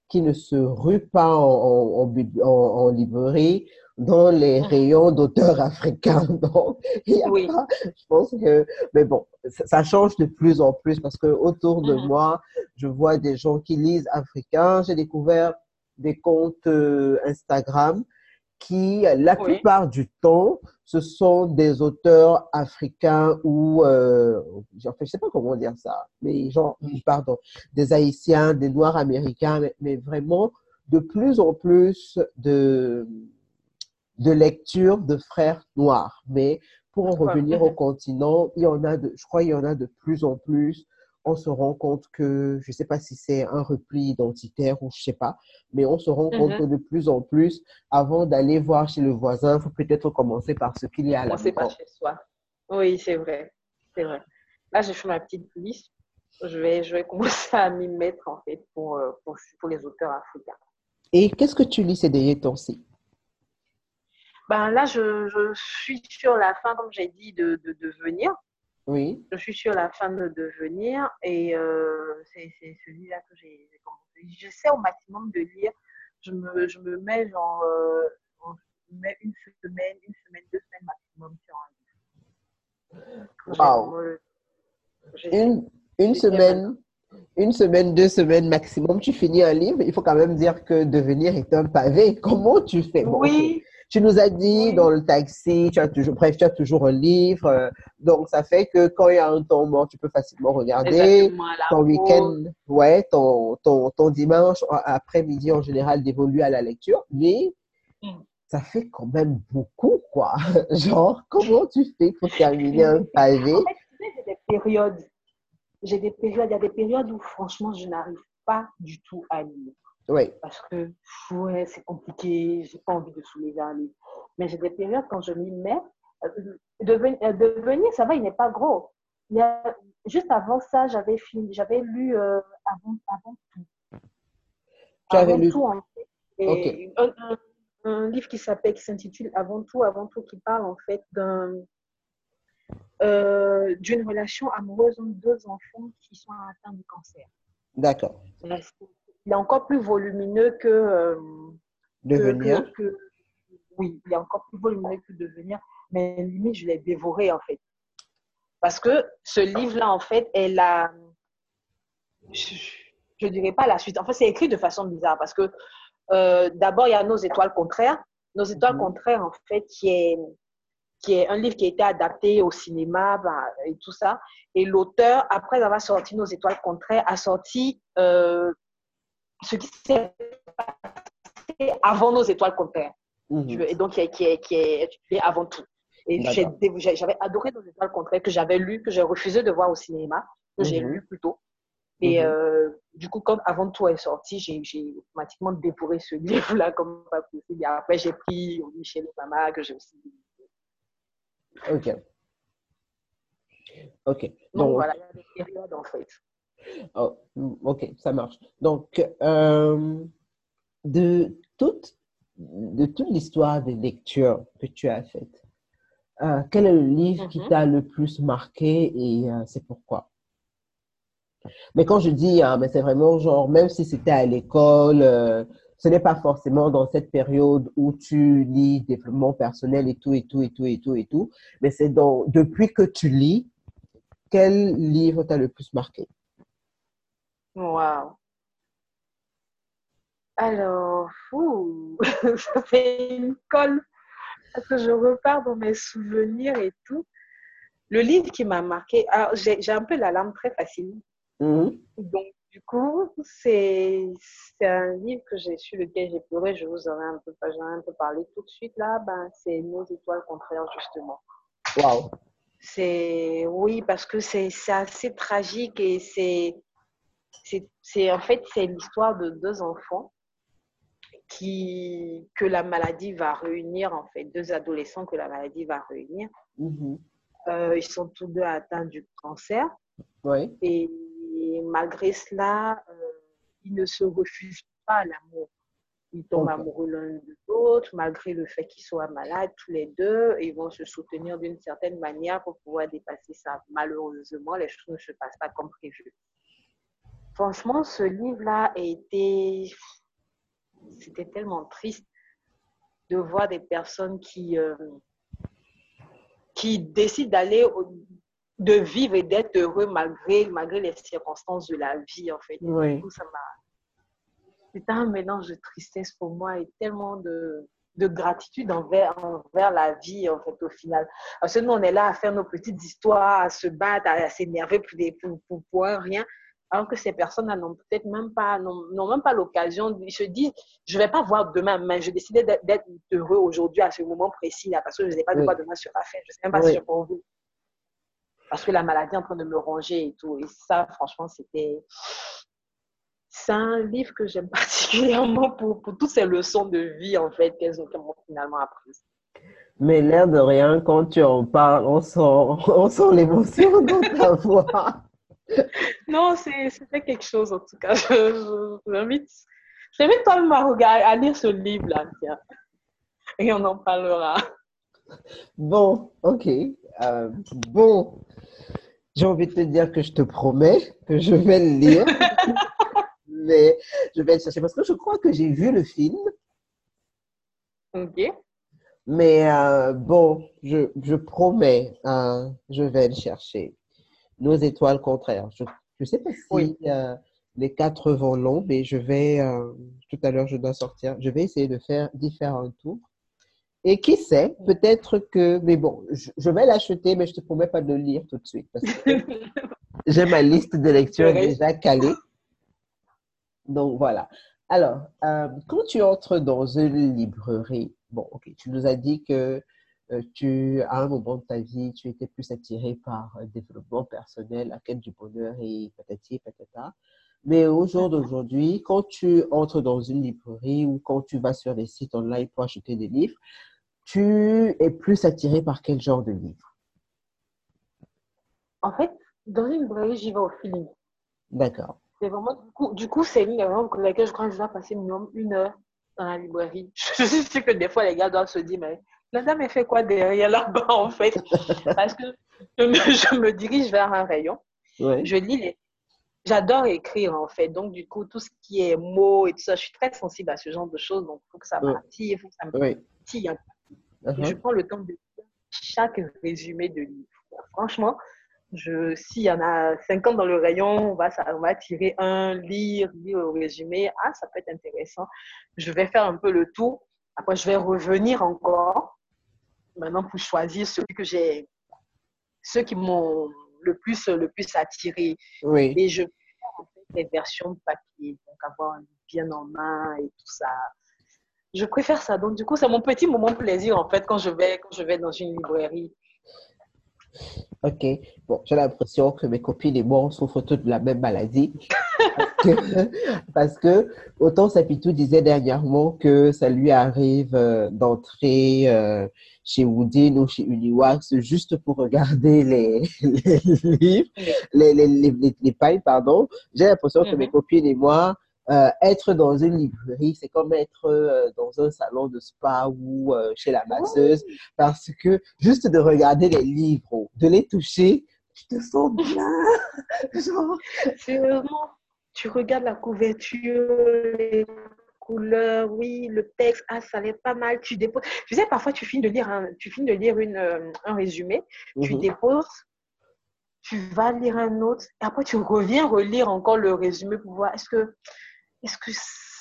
qui ne se ruent pas en, en- en librairie dans les Mhm. rayons d'auteurs africains. *laughs* Donc, il y a Oui. pas- je pense que, mais bon, ça, ça change de plus en plus parce que autour de Mhm. moi, je vois des gens qui lisent africain. J'ai découvert des comptes euh, Instagram qui, la Oui. plupart du temps, ce sont des auteurs africains ou, euh, je sais pas comment dire ça, mais genre, pardon, des Haïtiens, des Noirs américains, mais, mais vraiment de plus en plus de, de lecture de frères noirs. Mais pour en revenir au continent, il y en a de, je crois, il y en a de plus en plus. On se rend compte que, je sais pas si c'est un repli identitaire ou je sais pas, mais on se rend compte Mhm. que de plus en plus, avant d'aller voir chez le voisin, il faut peut-être commencer par ce qu'il y a à la commencer par maison. chez soi. Oui, c'est vrai. C'est vrai. Là, j'ai fait ma petite liste. Je vais, je vais *laughs* commencer à m'y mettre, en fait, pour, euh, pour, pour les auteurs africains. Et qu'est-ce que tu lis ces derniers temps-ci? Ben, là, je, je suis sur la fin, comme j'ai dit, de, de devenir. Oui. Je suis sur la fin de devenir et euh, c'est celui-là que j'ai commencé. J'essaie au maximum de lire. Je me, je me mets genre euh, je me mets une semaine, une semaine, deux semaines maximum sur un livre. Une, une semaine, une semaine, deux semaines maximum, tu finis un livre. Il faut quand même dire que devenir est un pavé. Comment tu fais? Bon. Oui, Tu nous as dit dans le taxi, tu as toujours, bref, tu as toujours un livre. euh, donc, ça fait que quand il y a un temps mort, tu peux facilement regarder. Ton week-end, ouais, ton, ton, ton dimanche après-midi en général d'évoluer à la lecture. Mais Mm. ça fait quand même beaucoup, quoi. *laughs* Genre, comment tu fais pour terminer un pavé? En fait, tu sais, j'ai des périodes. J'ai des périodes. Il y a des périodes où, franchement, je n'arrive pas du tout à lire. Oui. Parce que, ouais, c'est compliqué. J'ai pas envie de soulever un livre. Mais j'ai des périodes quand je m'y mets. euh, Devenir, euh, devenir, ça va, il n'est pas gros. Il y a- juste avant ça, j'avais fini, j'avais lu euh, avant, avant tout. Tu avais lu- tout, en fait. Et un, un- un livre qui s'appelle, qui s'intitule Avant tout, avant tout, qui parle en fait d'un euh, d'une relation amoureuse entre deux enfants qui sont atteints du cancer. D'accord. Il est encore plus volumineux que, euh, Devenir. que- que- oui, il est encore plus volumineux que devenir, mais limite je l'ai dévoré en fait, parce que ce livre-là en fait est la, je, ne dirais pas la suite. En fait, c'est écrit de façon bizarre parce que euh, d'abord il y a Nos étoiles contraires, Nos étoiles Mhm. contraires en fait qui est qui est un livre qui a été adapté au cinéma bah, et tout ça. Et l'auteur, après avoir sorti Nos étoiles contraires, a sorti euh, ce qui s'est passé avant Nos étoiles contraires. Tu veux, Et donc, qui est, qui est, qui est avant tout. Et j'avais adoré Nos étoiles contraires que j'avais lu, que j'ai refusé de voir au cinéma, que j'ai Mhm. lu plus tôt. Et Mhm. euh, du coup, comme avant tout est sorti, j'ai j'ai automatiquement dévoré ce livre-là comme pas possible. Et après, j'ai pris Michel Obama, que j'ai aussi lu. Ok. Ok. Donc, Donc, voilà, il y a des périodes en fait. Oh, ok, ça marche. Donc, euh, de toute, de toute l'histoire des lectures que tu as faites, euh, quel est le livre qui Mhm. t'a le plus marqué et euh, c'est pourquoi? Mais quand je dis, hein, mais c'est vraiment genre, même si c'était à l'école, ce n'est pas forcément dans cette période où tu lis développement personnel et tout, et tout, et tout, et tout, et tout, mais c'est dans, depuis que tu lis, quel livre t'a le plus marqué? Wow. Alors, fou, *laughs* ça fait une colle parce que je repars dans mes souvenirs et tout. Le livre qui m'a marqué, j'ai un peu la larme très facile. Mhm. Donc, du coup, c'est un livre que j'ai sur lequel j'ai pleuré. Je vous en ai un peu, ai un peu parlé tout de suite là. Ben, c'est Nos étoiles contraires, justement. Wow. C'est, oui, parce que c'est assez tragique et c'est, c'est en fait, c'est l'histoire de deux enfants qui, que la maladie va réunir, en fait, deux adolescents que la maladie va réunir. Mhm. Euh, ils sont tous deux atteints du cancer. Oui. Et malgré cela, euh, ils ne se refusent pas à l'amour. Ils tombent amoureux l'un de l'autre, malgré le fait qu'ils soient malades tous les deux. Ils vont se soutenir d'une certaine manière pour pouvoir dépasser ça. Malheureusement, les choses ne se passent pas comme prévu. Franchement, ce livre-là a été... C'était tellement triste de voir des personnes qui, euh, qui décident d'aller, de vivre et d'être heureux malgré, malgré les circonstances de la vie, en fait. Oui. Du coup, ça m'a... C'était un mélange de tristesse pour moi et tellement de, de gratitude envers, envers la vie, en fait, au final. Parce que nous, on est là à faire nos petites histoires, à se battre, à, s'énerver pour, des, pour, pour, pour rien. Alors que ces personnes-là n'ont peut-être même pas, n'ont n'ont même pas l'occasion, ils se disent, je ne vais pas voir demain, mais je décidais d'être heureux aujourd'hui à ce moment précis, là, parce que je ne sais pas de quoi demain sera fait. Je ne sais même pas Oui. si je vous. Parce que la maladie est en train de me ronger et tout. Et ça, franchement, c'était. C'est un livre que j'aime *laughs* particulièrement pour, pour toutes ces leçons de vie, en fait, qu'elles ont, finalement apprises. Mais l'air de rien, quand tu en parles, on sent, *laughs* on sent l'émotion dans ta voix. *laughs* Non, c'est- c'était quelque chose, en tout cas. Je- je- J'invite j'invite toi-même à, lire ce livre-là, tiens. Et on en parlera. Bon, ok. Euh, bon, j'ai envie de te dire que je te promets que je vais le lire. *laughs* Mais je vais le chercher parce que je crois que j'ai vu le film. Ok? Mais euh, bon, je, je promets, hein, je vais le chercher. Nos étoiles contraires. Je ne sais pas si Oui. euh, les quatre vont long, mais je vais, euh, tout à l'heure, je dois sortir. Je vais essayer de faire, d'y faire un tour. Et qui sait, peut-être que, mais bon, je, je vais l'acheter, mais je te promets pas de le lire tout de suite parce que *laughs* j'ai ma liste de lecture déjà calée. Donc voilà. Alors, euh, quand tu entres dans une librairie, bon, ok, tu nous as dit que tu, à un moment de ta vie, tu étais plus attiré par le développement personnel, la quête du bonheur et patati patata. Mais au jour d'aujourd'hui, quand tu entres dans une librairie ou quand tu vas sur des sites online pour acheter des livres, tu es plus attiré par quel genre de livre? En fait, dans une librairie, j'y vais au feeling. D'accord. C'est vraiment, du coup, du coup c'est une raison pour laquelle je crois que je dois passer minimum une heure dans la librairie. *laughs* Je suis sûre que des fois, les gars doivent se dire, mais la dame, elle fait quoi derrière là-bas, en fait? Parce que je me, je me dirige vers un rayon. Je lis les... J'adore écrire, en fait. Donc, du coup, tout ce qui est mots et tout ça, je suis très sensible à ce genre de choses. Donc, il faut que ça m'attire, il faut que ça me. Et Uh-huh. je prends le temps de lire chaque résumé de livre. Franchement, je, s'il y en a 50 dans le rayon, on va, ça, on va tirer un, lire, lire le résumé. Ah, ça peut être intéressant. Je vais faire un peu le tour. Après, je vais revenir encore. Maintenant, pour choisir ceux que j'ai, ceux qui m'ont le plus, le plus attiré. Oui. Et je les versions papier, donc avoir bien en main et tout ça. Je préfère ça. Donc, du coup, c'est mon petit moment plaisir, en fait, quand je vais, quand je vais dans une librairie. Ok. Bon, j'ai l'impression que mes copines et moi, on souffre toutes de la même maladie. *laughs* *laughs* Parce que, parce que autant Sapitou disait dernièrement que ça lui arrive euh, d'entrer euh, chez Woodin ou chez Uniwax juste pour regarder les, *laughs* les livres, les, les, les, les, les pailles, pardon. J'ai l'impression que mes Mhm. copines et moi, euh, être dans une librairie, c'est comme être euh, dans un salon de spa ou euh, chez la masseuse, parce que juste de regarder les livres, de les toucher, tu te sens bien. *laughs* Genre, sérieusement, tu regardes la couverture, les couleurs, oui, le texte, ah, ça l'air pas mal. Tu déposes. Tu sais, parfois, tu finis de lire un, tu finis de lire une, euh, un résumé, tu Mhm. déposes, tu vas lire un autre, et après, tu reviens relire encore le résumé pour voir est-ce que, est-ce que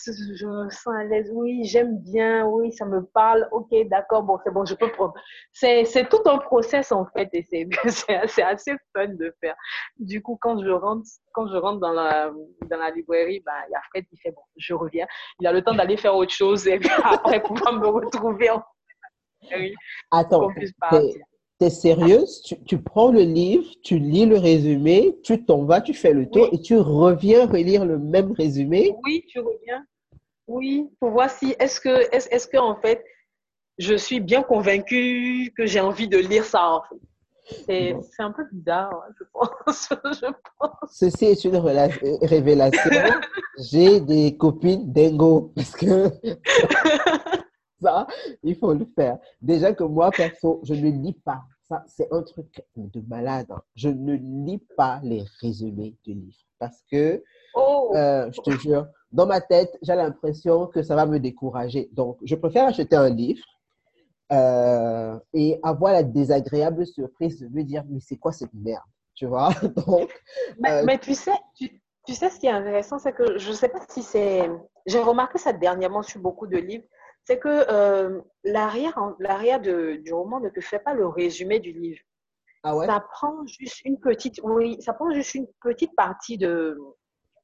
je me sens à l'aise Oui, j'aime bien, oui, ça me parle, ok, d'accord, bon, c'est bon, je peux prendre. C'est, c'est tout un process en fait, et *laughs* c'est, c'est, assez fun de faire. Du coup, quand je rentre, quand je rentre dans la, dans la librairie, bah, il y a Fred qui fait bon, je reviens. Il a le temps d'aller faire autre chose et puis *laughs* après pouvoir me retrouver en Attends, t'es t'es sérieuse? Tu, tu prends le livre, tu lis le résumé, tu t'en vas, tu fais le tour Oui. et tu reviens relire le même résumé? Oui, tu reviens. Oui, pour voir si est-ce que est-ce, que en fait je suis bien convaincue que j'ai envie de lire ça en fait. C'est, un peu bizarre, hein, je pense. *laughs* je pense. Ceci est une révélation. *laughs* J'ai des copines dingo parce que *laughs* ça, il faut le faire. Déjà que moi, perso, je ne lis pas. Ça, c'est un truc de malade. hein. Je ne lis pas les résumés de livres parce que, Oh, euh, je te jure, dans ma tête, j'ai l'impression que ça va me décourager. Donc, je préfère acheter un livre euh, et avoir la désagréable surprise de me dire, mais c'est quoi cette merde? Tu vois? *laughs* Donc, mais, euh, mais tu sais, tu, tu sais ce qui est intéressant, c'est que je ne sais pas si c'est. J'ai remarqué ça dernièrement sur beaucoup de livres, c'est que euh, l'arrière, du roman ne te fait pas le résumé du livre. ah ouais? Ça prend juste une petite, oui, ça prend juste une petite partie de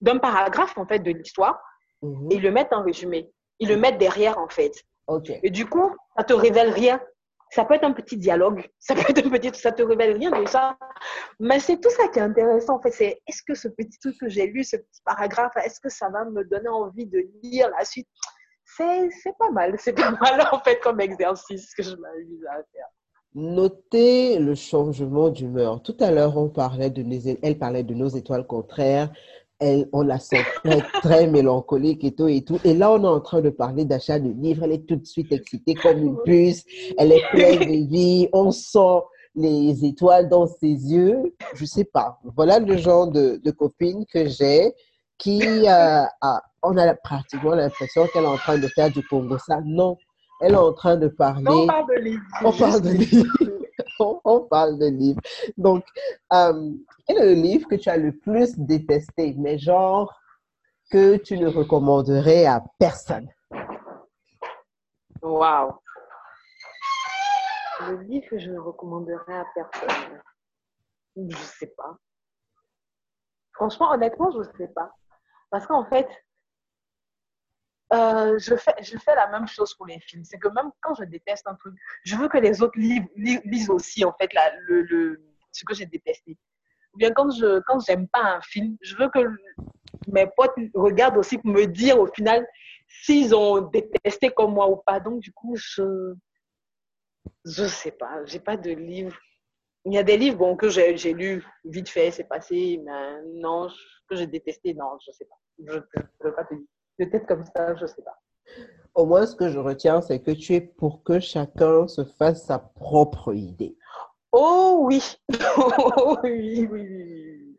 d'un paragraphe en fait de l'histoire Mhm. et ils le mettent en résumé. Ils le mettent derrière en fait. Et du coup, ça te révèle rien. Ça peut être un petit dialogue, *laughs* ça peut être un petit, ça te révèle rien de ça. Mais c'est tout ça qui est intéressant en fait. C'est est-ce que ce petit truc que j'ai lu, ce petit paragraphe, est-ce que ça va me donner envie de lire la suite? C'est pas mal, c'est pas mal en fait comme exercice que je m'amuse à faire. Notez le changement d'humeur. Tout à l'heure, on parlait de nos, elle parlait de nos étoiles contraires. Elle, on la sent très, très mélancolique et tout et tout. Et là, on est en train de parler d'achat de livres. Elle est tout de suite excitée comme une puce. Elle est pleine de *laughs* vie. On sent les étoiles dans ses yeux. Je sais pas. Voilà le genre de, de copine que j'ai qui euh, a, on a pratiquement l'impression qu'elle est en train de faire du Congo. Ça, non. Elle est en train de parler. On parle de livre. On parle de livres. *laughs* on, parle de livres. Donc, euh, quel est le livre que tu as le plus détesté, mais genre que tu ne recommanderais à personne? Waouh. Le livre que je ne recommanderais à personne? Je sais pas. Franchement, honnêtement, je ne sais pas. Parce qu'en fait, euh, je, fais, la même chose pour les films. C'est que même quand je déteste un truc, je veux que les autres lisent, aussi, en fait, ce que j'ai détesté. Ou bien quand je quand j'aime pas un film, je veux que mes potes regardent aussi pour me dire au final s'ils ont détesté comme moi ou pas. Donc, du coup, je je sais pas. J'ai pas de livre. Il y a des livres bon, que j'ai lus vite fait, c'est passé, mais non, que j'ai détesté, non, je sais pas. Je ne peux pas te dire. Peut-être comme ça, je sais pas. Au moins, ce que je retiens, c'est que tu es pour que chacun se fasse sa propre idée. Oh oui, *laughs* oh, oui, oui, oui.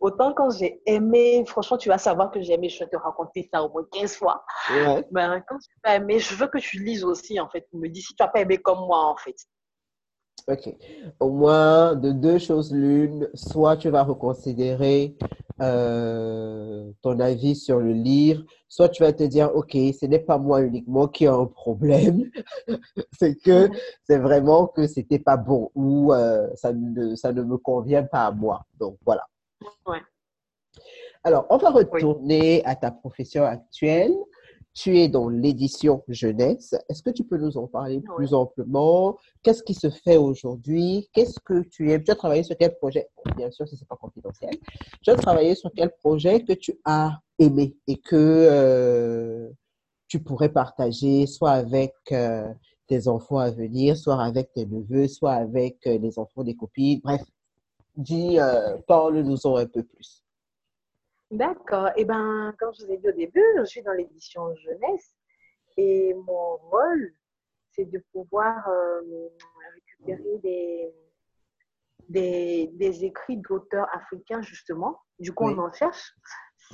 Autant quand j'ai aimé, franchement, tu vas savoir que j'ai aimé, je vais te raconter ça au moins 15 fois. Ouais. Ben, quand tu as aimé, je veux que tu lises aussi, en fait. Tu me dis si tu n'as pas aimé comme moi, en fait. Ok. Au moins, de deux choses l'une, soit tu vas reconsidérer euh, ton avis sur le livre, soit tu vas te dire, ok, ce n'est pas moi uniquement qui a un problème, *laughs* c'est que c'est vraiment que c'était pas bon ou euh, ça ne, ça ne me convient pas à moi. Donc voilà. Ouais. Alors, on va retourner à ta profession actuelle. Tu es dans l'édition jeunesse. Est-ce que tu peux nous en parler plus amplement? Qu'est-ce qui se fait aujourd'hui? Qu'est-ce que tu aimes? Tu as travaillé sur quel projet? Bien sûr, si ce n'est pas confidentiel. Tu as travaillé sur quel projet que tu as aimé et que euh, tu pourrais partager soit avec euh, tes enfants à venir, soit avec tes neveux, soit avec euh, les enfants des copines? Bref, dis, parle-nous-en un peu plus. D'accord. Et ben, comme je vous ai dit au début, je suis dans l'édition jeunesse et mon rôle, c'est de pouvoir euh, récupérer des, des, des écrits d'auteurs africains, justement. Du coup, Oui. on en cherche.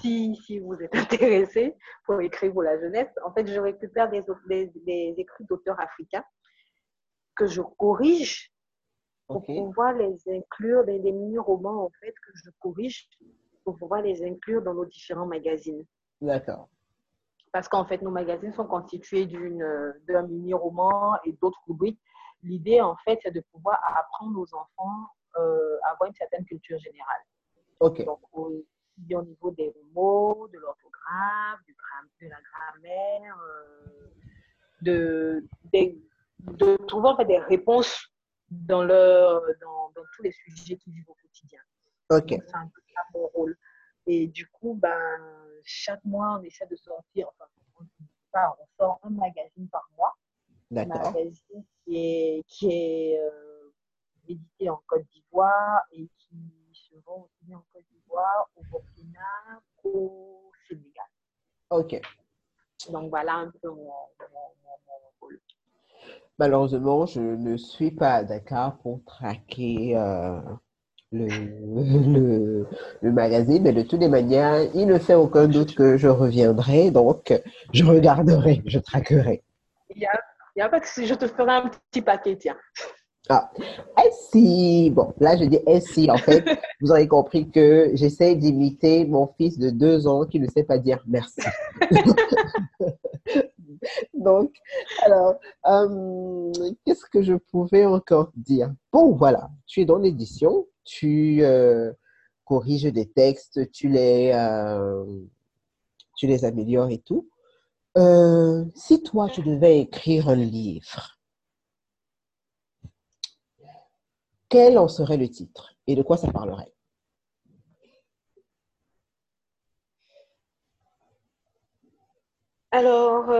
Si, si vous êtes *laughs* intéressé pour écrire pour la jeunesse, en fait, je récupère des, aut- des, des écrits d'auteurs africains que je corrige pour pouvoir les inclure, des, des mini-romans, en fait, que je corrige pour pouvoir les inclure dans nos différents magazines. D'accord. Parce qu'en fait, nos magazines sont constitués d'une, d'un mini-roman et d'autres rubriques. L'idée, en fait, c'est de pouvoir apprendre aux enfants euh, à avoir une certaine culture générale. Ok. Donc, au, au niveau des mots, de l'orthographe, de la grammaire, euh, de, des- de trouver en fait des réponses dans, leur, dans, dans tous les sujets qu'ils vivent au quotidien. C'est un peu ça mon rôle. Et du coup, ben, chaque mois, on essaie de sortir, enfin, on, pas, on sort un magazine par mois. Un magazine qui est, qui est euh, édité en Côte d'Ivoire et qui se vend aussi bien en Côte d'Ivoire, au Burkina qu'au Sénégal. Ok. Donc voilà un peu mon, mon, mon, mon rôle. Malheureusement, je ne suis pas à Dakar pour traquer euh, le, le, le magazine, mais de toutes les manières, il ne fait aucun doute que je reviendrai, donc je regarderai, je traquerai. Il y a, il y a pas que si je te ferai un petit paquet, tiens. Ah, et si, bon, là je dis et si, en fait, *laughs* vous aurez compris que j'essaie d'imiter mon fils de deux ans qui ne sait pas dire merci. *laughs* *laughs* Donc, alors, euh, qu'est-ce que je pouvais encore dire? Bon, voilà, tu es dans l'édition, tu euh, corriges des textes, tu les, euh, améliores et tout. Si toi, tu devais écrire un livre, quel en serait le titre et de quoi ça parlerait? Alors,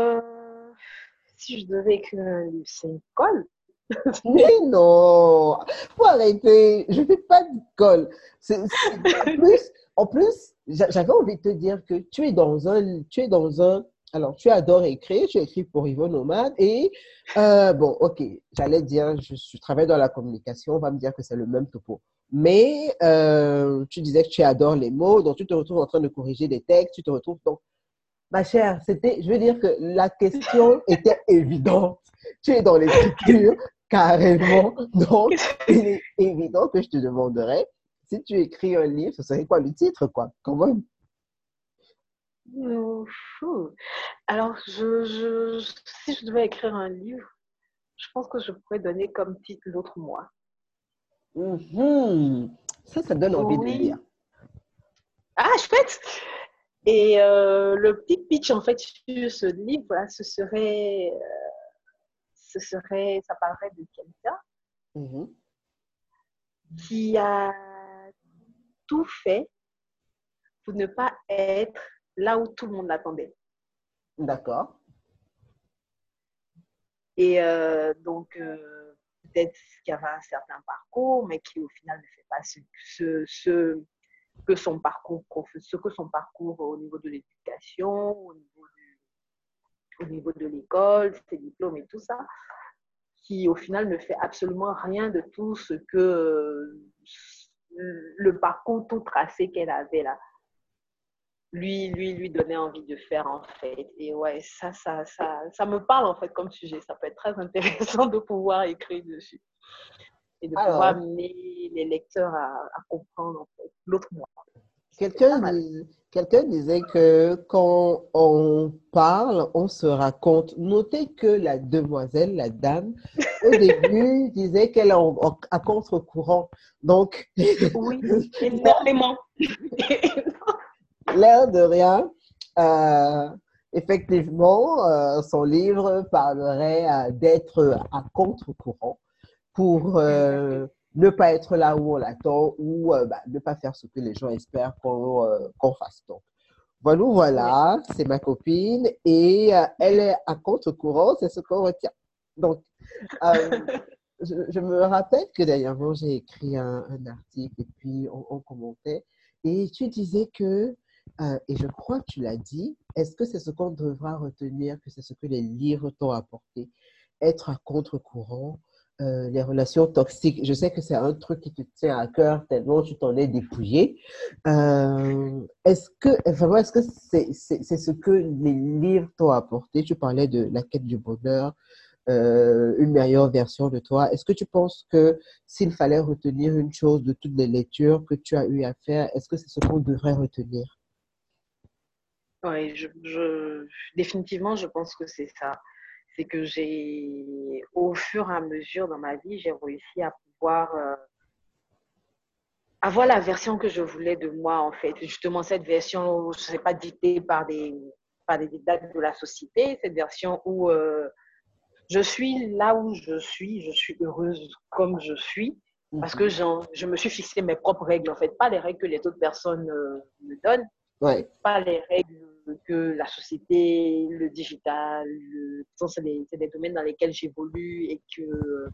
si je devais écrire un livre, c'est une colle. *laughs* Mais non, faut arrêter. Je fais pas de colle. En *laughs* plus, en plus, j'a- j'avais envie de te dire que tu es dans un, tu es dans un. Alors, tu adores écrire, tu écris pour Yvonne Nomade et euh, bon, ok, j'allais dire, je, je travaille dans la communication, on va me dire que c'est le même topo. Mais euh, tu disais que tu adores les mots, donc tu te retrouves en train de corriger des textes, tu te retrouves donc, ma chère, c'était, je veux dire que la question était évidente. Tu es dans l'écriture, carrément. Donc, il est évident que je te demanderais si tu écris un livre, ce serait quoi le titre, quoi? Comment? Ouh, fou. Alors, je, je, si je devais écrire un livre, je pense que je pourrais donner comme titre L'autre moi. Mhm. Ça, ça donne envie de lire. Ah, chouette! Et euh, le petit pitch, en fait, sur ce livre, voilà, ce serait, euh, ce serait, ça parlerait de quelqu'un Mhm. qui a tout fait pour ne pas être là où tout le monde l'attendait. D'accord. Et euh, donc, peut-être qu'il y avait un certain parcours, mais qui au final ne fait pas ce, ce, ce que son parcours, ce que son parcours au niveau de l'éducation, au niveau, de l'école, ses diplômes et tout ça, qui au final ne fait absolument rien de tout ce que le parcours tout tracé qu'elle avait là. Lui, lui, lui donnait envie de faire en fait. Et ouais, ça, ça, ça, ça me parle en fait comme sujet. Ça peut être très intéressant de pouvoir écrire dessus. Et de Alors. pouvoir amener les lecteurs à, à comprendre en fait l'autre moi. Quelqu'un disait que quand on parle, on se raconte. Notez que la demoiselle, la dame, au *laughs* début disait qu'elle est à contre-courant. Donc, Oui, *laughs* énormément. l'air de rien, euh, effectivement, euh, son livre parlerait euh, d'être à contre-courant pour euh, ne pas être là où on l'attend ou euh, bah, ne pas faire ce que les gens espèrent qu'on euh, fasse. Donc, voilà, voilà, c'est ma copine et elle est à contre-courant, c'est ce qu'on retient. Donc, *laughs* je, je me rappelle que dernièrement, j'ai écrit un, un article et puis on, on commentait et tu disais que, et je crois que tu l'as dit, est-ce que c'est ce qu'on devra retenir, que c'est ce que les livres t'ont apporté, être à contre-courant, euh, les relations toxiques. Je sais que c'est un truc qui te tient à cœur tellement tu t'en es dépouillé. Euh, est-ce que, vraiment, est-ce que c'est, c'est, ce que les livres t'ont apporté? Tu parlais de la quête du bonheur, euh, une meilleure version de toi. Est-ce que tu penses que s'il fallait retenir une chose de toutes les lectures que tu as eu à faire, est-ce que c'est ce qu'on devrait retenir? Oui, je, définitivement, je pense que c'est ça c'est que j'ai, au fur et à mesure dans ma vie, j'ai réussi à pouvoir euh, avoir la version que je voulais de moi, en fait. Justement, cette version, je ne sais pas, dictée par des, par des dates de la société, cette version où euh, je suis là où je suis, je suis heureuse comme je suis, parce que mhm. je me suis fixé mes propres règles, en fait, pas les règles que les autres personnes euh, me donnent, ouais. pas les règles que la société, le digital, c'est des, domaines dans lesquels j'évolue et que,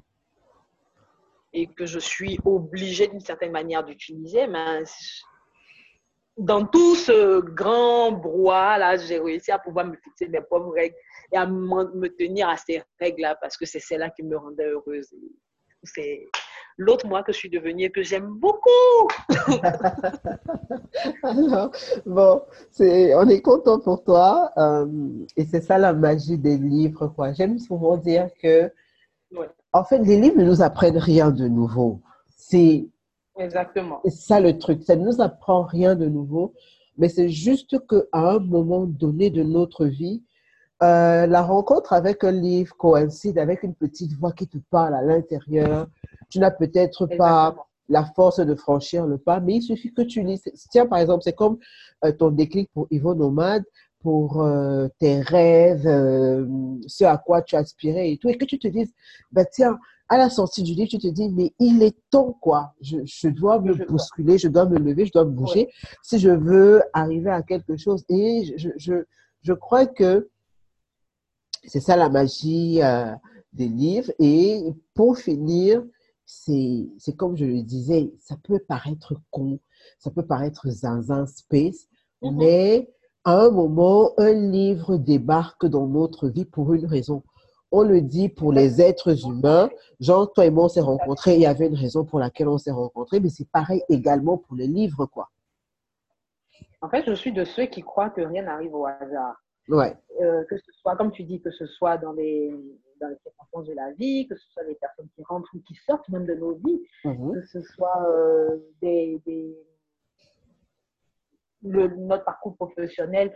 et que je suis obligée d'une certaine manière d'utiliser. Mais dans tout ce grand brouhaha, là, j'ai réussi à pouvoir me fixer mes propres règles et à me tenir à ces règles-là parce que c'est celles-là qui me rendaient heureuse. C'est l'autre moi que je suis devenue et que j'aime beaucoup. *laughs* Alors, bon, c'est, on est content pour toi. Euh, et c'est ça la magie des livres, quoi. J'aime souvent dire que, en fait, les livres ne nous apprennent rien de nouveau. C'est Exactement. ça le truc. Ça ne nous apprend rien de nouveau, mais c'est juste qu'à un moment donné de notre vie, euh, la rencontre avec un livre coïncide avec une petite voix qui te parle à l'intérieur. Tu n'as peut-être pas la force de franchir le pas, mais il suffit que tu lis. Tiens, par exemple, c'est comme euh, ton déclic pour Ivo Nomade, pour euh, tes rêves, ce à quoi tu aspirais et tout, et que tu te dises, bah, tiens, à la sortie du livre, tu te dis, mais il est temps, quoi. Je, dois me bousculer, je dois me lever, je dois me bouger si je veux arriver à quelque chose. Et je, je, je crois que c'est ça la magie euh, des livres. Et pour finir, c'est comme je le disais, ça peut paraître con, ça peut paraître zinzin space, mhm. mais à un moment, un livre débarque dans notre vie pour une raison. On le dit pour les êtres humains. Jean, toi et moi, on s'est rencontrés. Il y avait une raison pour laquelle on s'est rencontrés, mais c'est pareil également pour les livres, quoi. En fait, je suis de ceux qui croient que rien n'arrive au hasard. Ouais. Euh, que ce soit, comme tu dis, que ce soit dans les, dans les circonstances de la vie, que ce soit des personnes qui rentrent ou qui sortent même de nos vies, mhm. que ce soit euh, des, des le, notre parcours professionnel.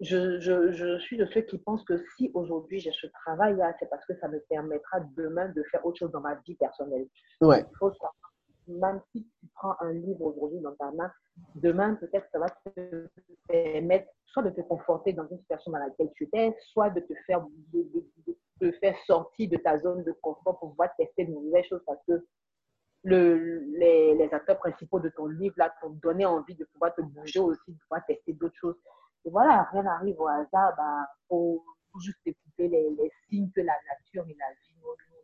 Je, je, je, suis de ceux qui pensent que si aujourd'hui j'ai ce travail-là, c'est parce que ça me permettra demain de faire autre chose dans ma vie personnelle. Ouais. Il faut savoir, même si tu prends un livre aujourd'hui dans ta main, demain peut-être ça va te permettre soit de te conforter dans une situation dans laquelle tu étais, soit de te faire, de, faire sortir de ta zone de confort pour pouvoir tester de nouvelles choses parce que le, les, acteurs principaux de ton livre là t'ont donné envie de pouvoir te bouger aussi, de pouvoir tester d'autres choses. Et voilà, rien n'arrive au hasard, il bah, faut, juste écouter les, signes que la nature et la vie nous, nous,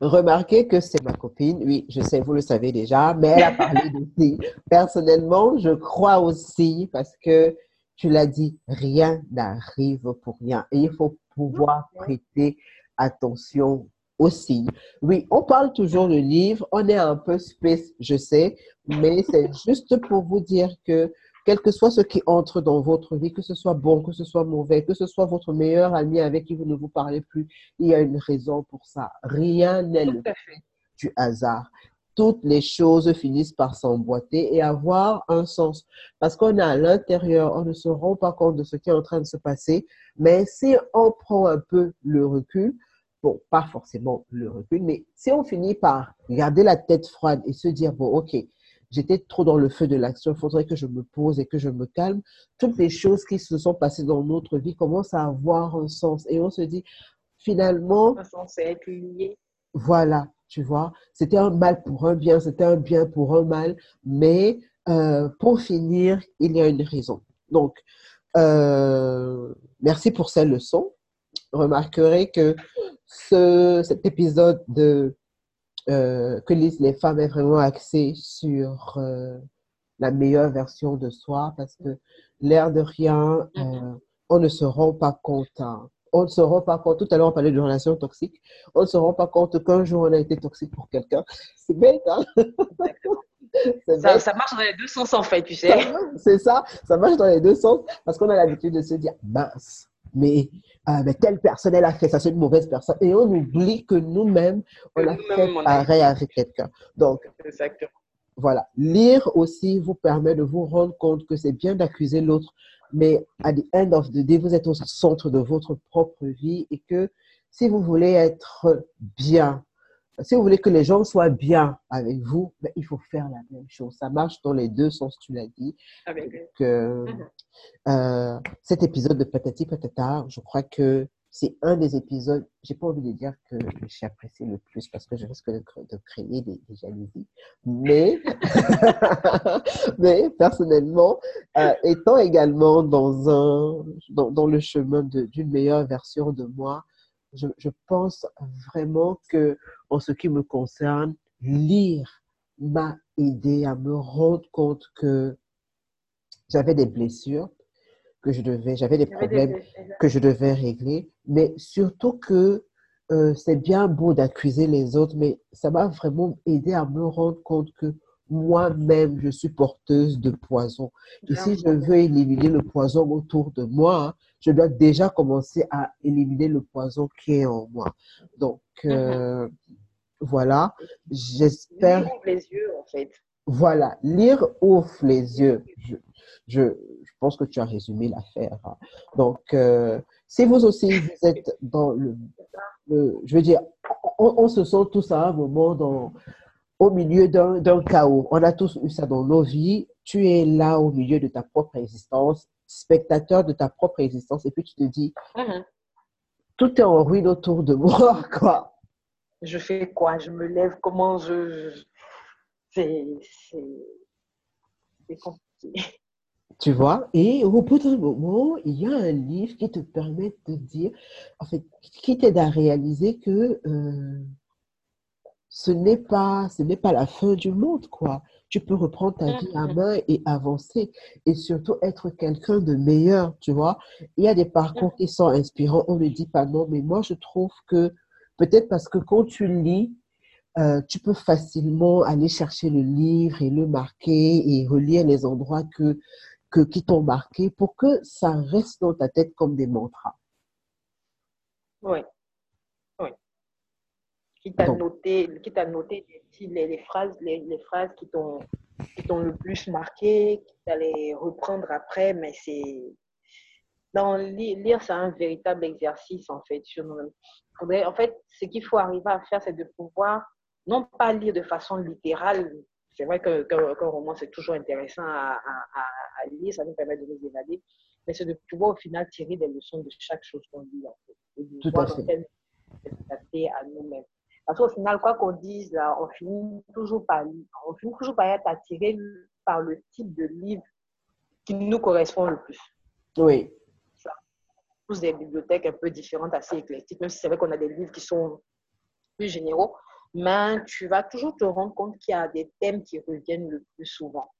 Remarquez que c'est ma copine. Oui, je sais, vous le savez déjà, mais elle a parlé aussi. *laughs* Personnellement, je crois aussi parce que tu l'as dit, rien n'arrive pour rien. Et il faut pouvoir prêter attention aussi. Oui, on parle toujours de livres, on est un peu space, je sais, mais c'est juste pour vous dire que quel que soit ce qui entre dans votre vie, que ce soit bon, que ce soit mauvais, que ce soit votre meilleur ami avec qui vous ne vous parlez plus, il y a une raison pour ça. Rien n'est le fait du hasard. Toutes les choses finissent par s'emboîter et avoir un sens. Parce qu'on est à l'intérieur, on ne se rend pas compte de ce qui est en train de se passer. Mais si on prend un peu le recul, bon, pas forcément le recul, mais si on finit par garder la tête froide et se dire, bon, ok, j'étais trop dans le feu de l'action, il faudrait que je me pose et que je me calme. Toutes les choses qui se sont passées dans notre vie commencent à avoir un sens. Et on se dit, finalement... Un sens être lié. Voilà, tu vois, c'était un mal pour un bien, c'était un bien pour un mal, mais euh, pour finir, il y a une raison. Donc, euh, merci pour ces leçons. Remarquerez que ce, cet épisode de euh, que lisent les femmes est vraiment axé sur euh, la meilleure version de soi parce que l'air de rien, euh, on ne se rend pas compte. Hein. on ne se rend pas compte, tout à l'heure on parlait de relations toxiques, on ne se rend pas compte qu'un jour on a été toxique pour quelqu'un. *laughs* C'est bête, hein *laughs* ça, ça, marche dans les deux sens en fait, tu sais. C'est ça, ça marche dans les deux sens parce qu'on a l'habitude de se dire, mince, mais, euh, mais, telle personne, elle a fait ça, c'est une mauvaise personne. Et on oublie que nous-mêmes, on a fait pareil avec quelqu'un. Donc, Exactement. voilà. Lire aussi vous permet de vous rendre compte que c'est bien d'accuser l'autre, mais à the end of the day, vous êtes au centre de votre propre vie et que si vous voulez être bien, si vous voulez que les gens soient bien avec vous, ben, il faut faire la même chose. Ça marche dans les deux sens, tu l'as dit. Avec que, mhm. euh, cet épisode de Patati Patata, je crois que c'est un des épisodes, j'ai pas envie de dire que j'ai apprécié le plus parce que je risque de, créer des, jalousies, mais, *laughs* mais personnellement, euh, étant également dans, un, dans, dans le chemin d'une meilleure version de moi, je, je, pense vraiment que, en ce qui me concerne, lire m'a aidé à me rendre compte que j'avais des blessures, que je devais, j'avais des problèmes que je devais régler, mais surtout que euh, c'est bien beau d'accuser les autres, mais ça m'a vraiment aidé à me rendre compte que moi-même, je suis porteuse de poison. Et si je veux éliminer le poison autour de moi, je dois déjà commencer à éliminer le poison qui est en moi. Donc, euh, mm-hmm. voilà, j'espère... Lire les yeux, en fait. Voilà, lire ouvre les yeux. Je, je, je pense que tu as résumé l'affaire. Hein. Donc, euh, si vous aussi, vous êtes dans le... je veux dire, on, on, se sent tous à un moment dans au milieu d'un chaos. On a tous eu ça dans nos vies. Tu es là au milieu de ta propre existence, spectateur de ta propre existence, et puis tu te dis, mhm. tout est en ruine autour de moi, *laughs* quoi. Je fais quoi? Je me lève Comment je... C'est compliqué. Tu vois, et au bout d'un moment, il y a un livre qui te permet de dire, en fait, qui t'aide à réaliser que euh, ce n'est pas, la fin du monde, quoi. Tu peux reprendre ta vie à main et avancer et surtout être quelqu'un de meilleur, tu vois. Il y a des parcours qui sont inspirants, on ne dit pas non, mais moi je trouve que peut-être parce que quand tu lis, euh, tu peux facilement aller chercher le livre et le marquer et relire les endroits que, que, qui t'ont marqué pour que ça reste dans ta tête comme des mantras. Oui, qui t'a noté, qui t'a noté les, les, phrases, les, les phrases qui t'ont qui t'ont le plus marqué, qui t'allais reprendre après, mais c'est dans lire, c'est un véritable exercice en fait. En fait, ce qu'il faut arriver à faire, c'est de pouvoir non pas lire de façon littérale. C'est vrai qu'un que, roman, c'est toujours intéressant à, à, à, lire, ça nous permet de nous évader, mais c'est de pouvoir au final tirer des leçons de chaque chose qu'on lit en fait. Et de Tout voir à fait. à nous-mêmes. Parce qu'au final, quoi qu'on dise, là, on finit toujours par, on finit toujours par être attiré par le type de livre qui nous correspond le plus. Oui. Ça. Tous des bibliothèques un peu différentes, assez éclectiques, même si c'est vrai qu'on a des livres qui sont plus généraux, mais tu vas toujours te rendre compte qu'il y a des thèmes qui reviennent le plus souvent.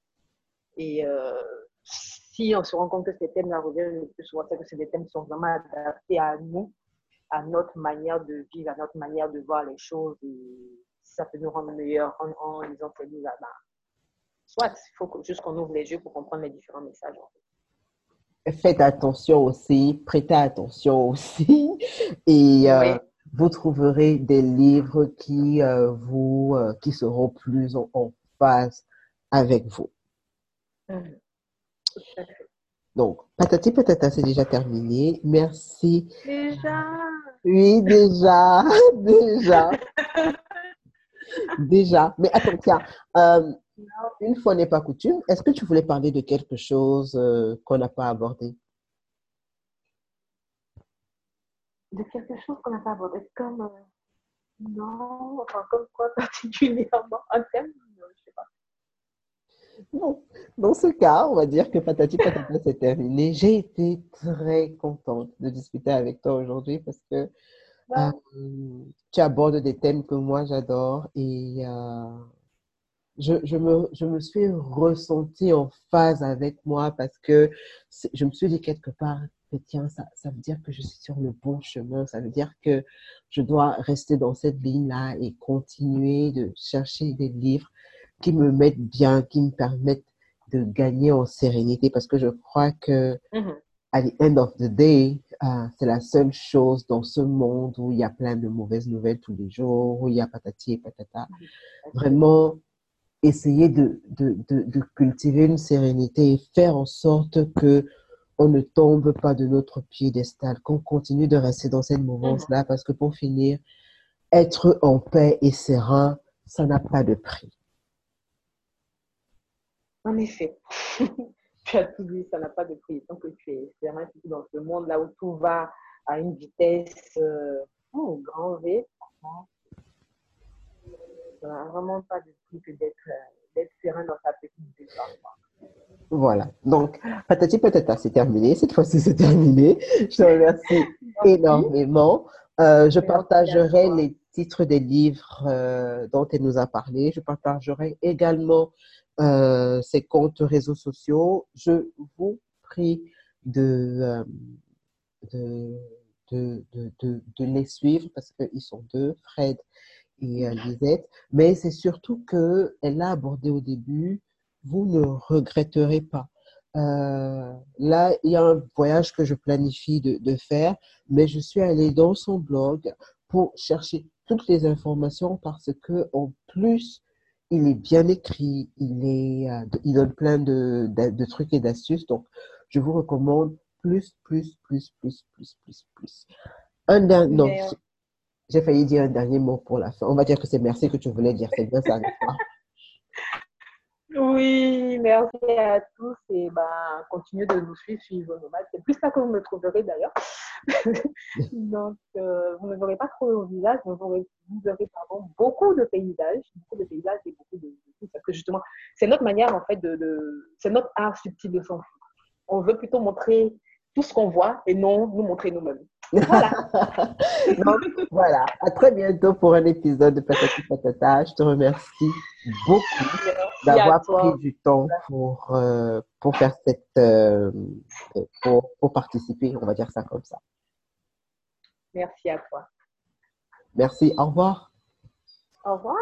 Et euh, si on se rend compte que ces thèmes-là reviennent le plus souvent, c'est que c'est des thèmes qui sont vraiment adaptés à nous à notre manière de vivre, à notre manière de voir les choses. Et ça peut nous rendre meilleurs en, en lisant ces livres là Soit, il faut juste qu'on ouvre les yeux pour comprendre les différents messages. Faites attention aussi, prêtez attention *laughs* aussi. Et euh, vous trouverez des livres qui, euh, vous, euh, qui seront plus en, phase avec vous. Mmh. Donc, patati patata, c'est déjà terminé. Merci. Déjà. Oui, déjà, *laughs* déjà. déjà. Mais attends, tiens, euh, une fois n'est pas coutume, est-ce que tu voulais parler de quelque chose euh, qu'on n'a pas abordé? De quelque chose qu'on n'a pas abordé, comme... Euh, non, enfin, comme quoi particulièrement un thème, je sais pas. Dans ce cas, on va dire que Patati Patata, c'est terminé. J'ai été très contente de discuter avec toi aujourd'hui parce que euh, tu abordes des thèmes que moi j'adore et euh, je, je, me, je me suis ressentie en phase avec moi parce que je me suis dit quelque part, tiens, ça, ça veut dire que je suis sur le bon chemin, ça veut dire que je dois rester dans cette ligne-là et continuer de chercher des livres qui me mettent bien, qui me permettent de gagner en sérénité parce que je crois que mm-hmm. à the end of the day, euh, c'est la seule chose dans ce monde où il y a plein de mauvaises nouvelles tous les jours, où il y a patati et patata. Vraiment, essayer de, de, de, de cultiver une sérénité et faire en sorte que on ne tombe pas de notre piédestal, qu'on continue de rester dans cette mouvance-là, parce que pour finir, être en paix et serein, ça n'a pas de prix. En effet, *laughs* tu as tout dit, ça n'a pas de prix. Tant que tu es serein dans ce monde-là où tout va à une vitesse euh, oh, grand V, ça n'a vraiment pas de prix que d'être euh, serein dans sa petite vie. Voilà. Donc, patati patata, c'est terminé. Cette fois-ci, c'est terminé. Je te remercie énormément. Euh, je partagerai les titres des livres euh, dont elle nous a parlé. Je partagerai également euh, ses comptes réseaux sociaux. Je vous prie de, de, de, de, de les suivre parce qu'ils sont deux, Fred et Lisette. Mais c'est surtout qu'elle a abordé au début vous ne regretterez pas. Euh, là, il y a un voyage que je planifie de, de, faire, mais je suis allée dans son blog pour chercher toutes les informations parce que en plus, il est bien écrit, il, est, euh, il donne plein de, de, trucs et d'astuces. Donc, je vous recommande plus, plus, plus, plus, plus, plus, plus. Un dernier, non, j'ai failli dire un dernier mot pour la fin. On va dire que c'est merci que tu voulais dire. C'est bien ça, Oui, merci à tous et ben, continuez de nous suivre, suivre nos matchs. C'est plus là que vous me trouverez d'ailleurs. *laughs* Donc, euh, vous ne verrez pas trop au visage, vous verrez, vous verrez pardon, beaucoup de paysages, beaucoup de paysages et beaucoup de, de parce que justement, c'est notre manière en fait de, de c'est notre art subtil de s'enfuir. On veut plutôt montrer tout ce qu'on voit et non nous montrer nous-mêmes. Voilà. *laughs* voilà. À très bientôt pour un épisode de Patati Patata. Je te remercie beaucoup d'avoir pris du temps pour, euh, pour faire cette, euh, pour, pour participer, on va dire ça comme ça. Merci à toi. Merci. Au revoir. Au revoir.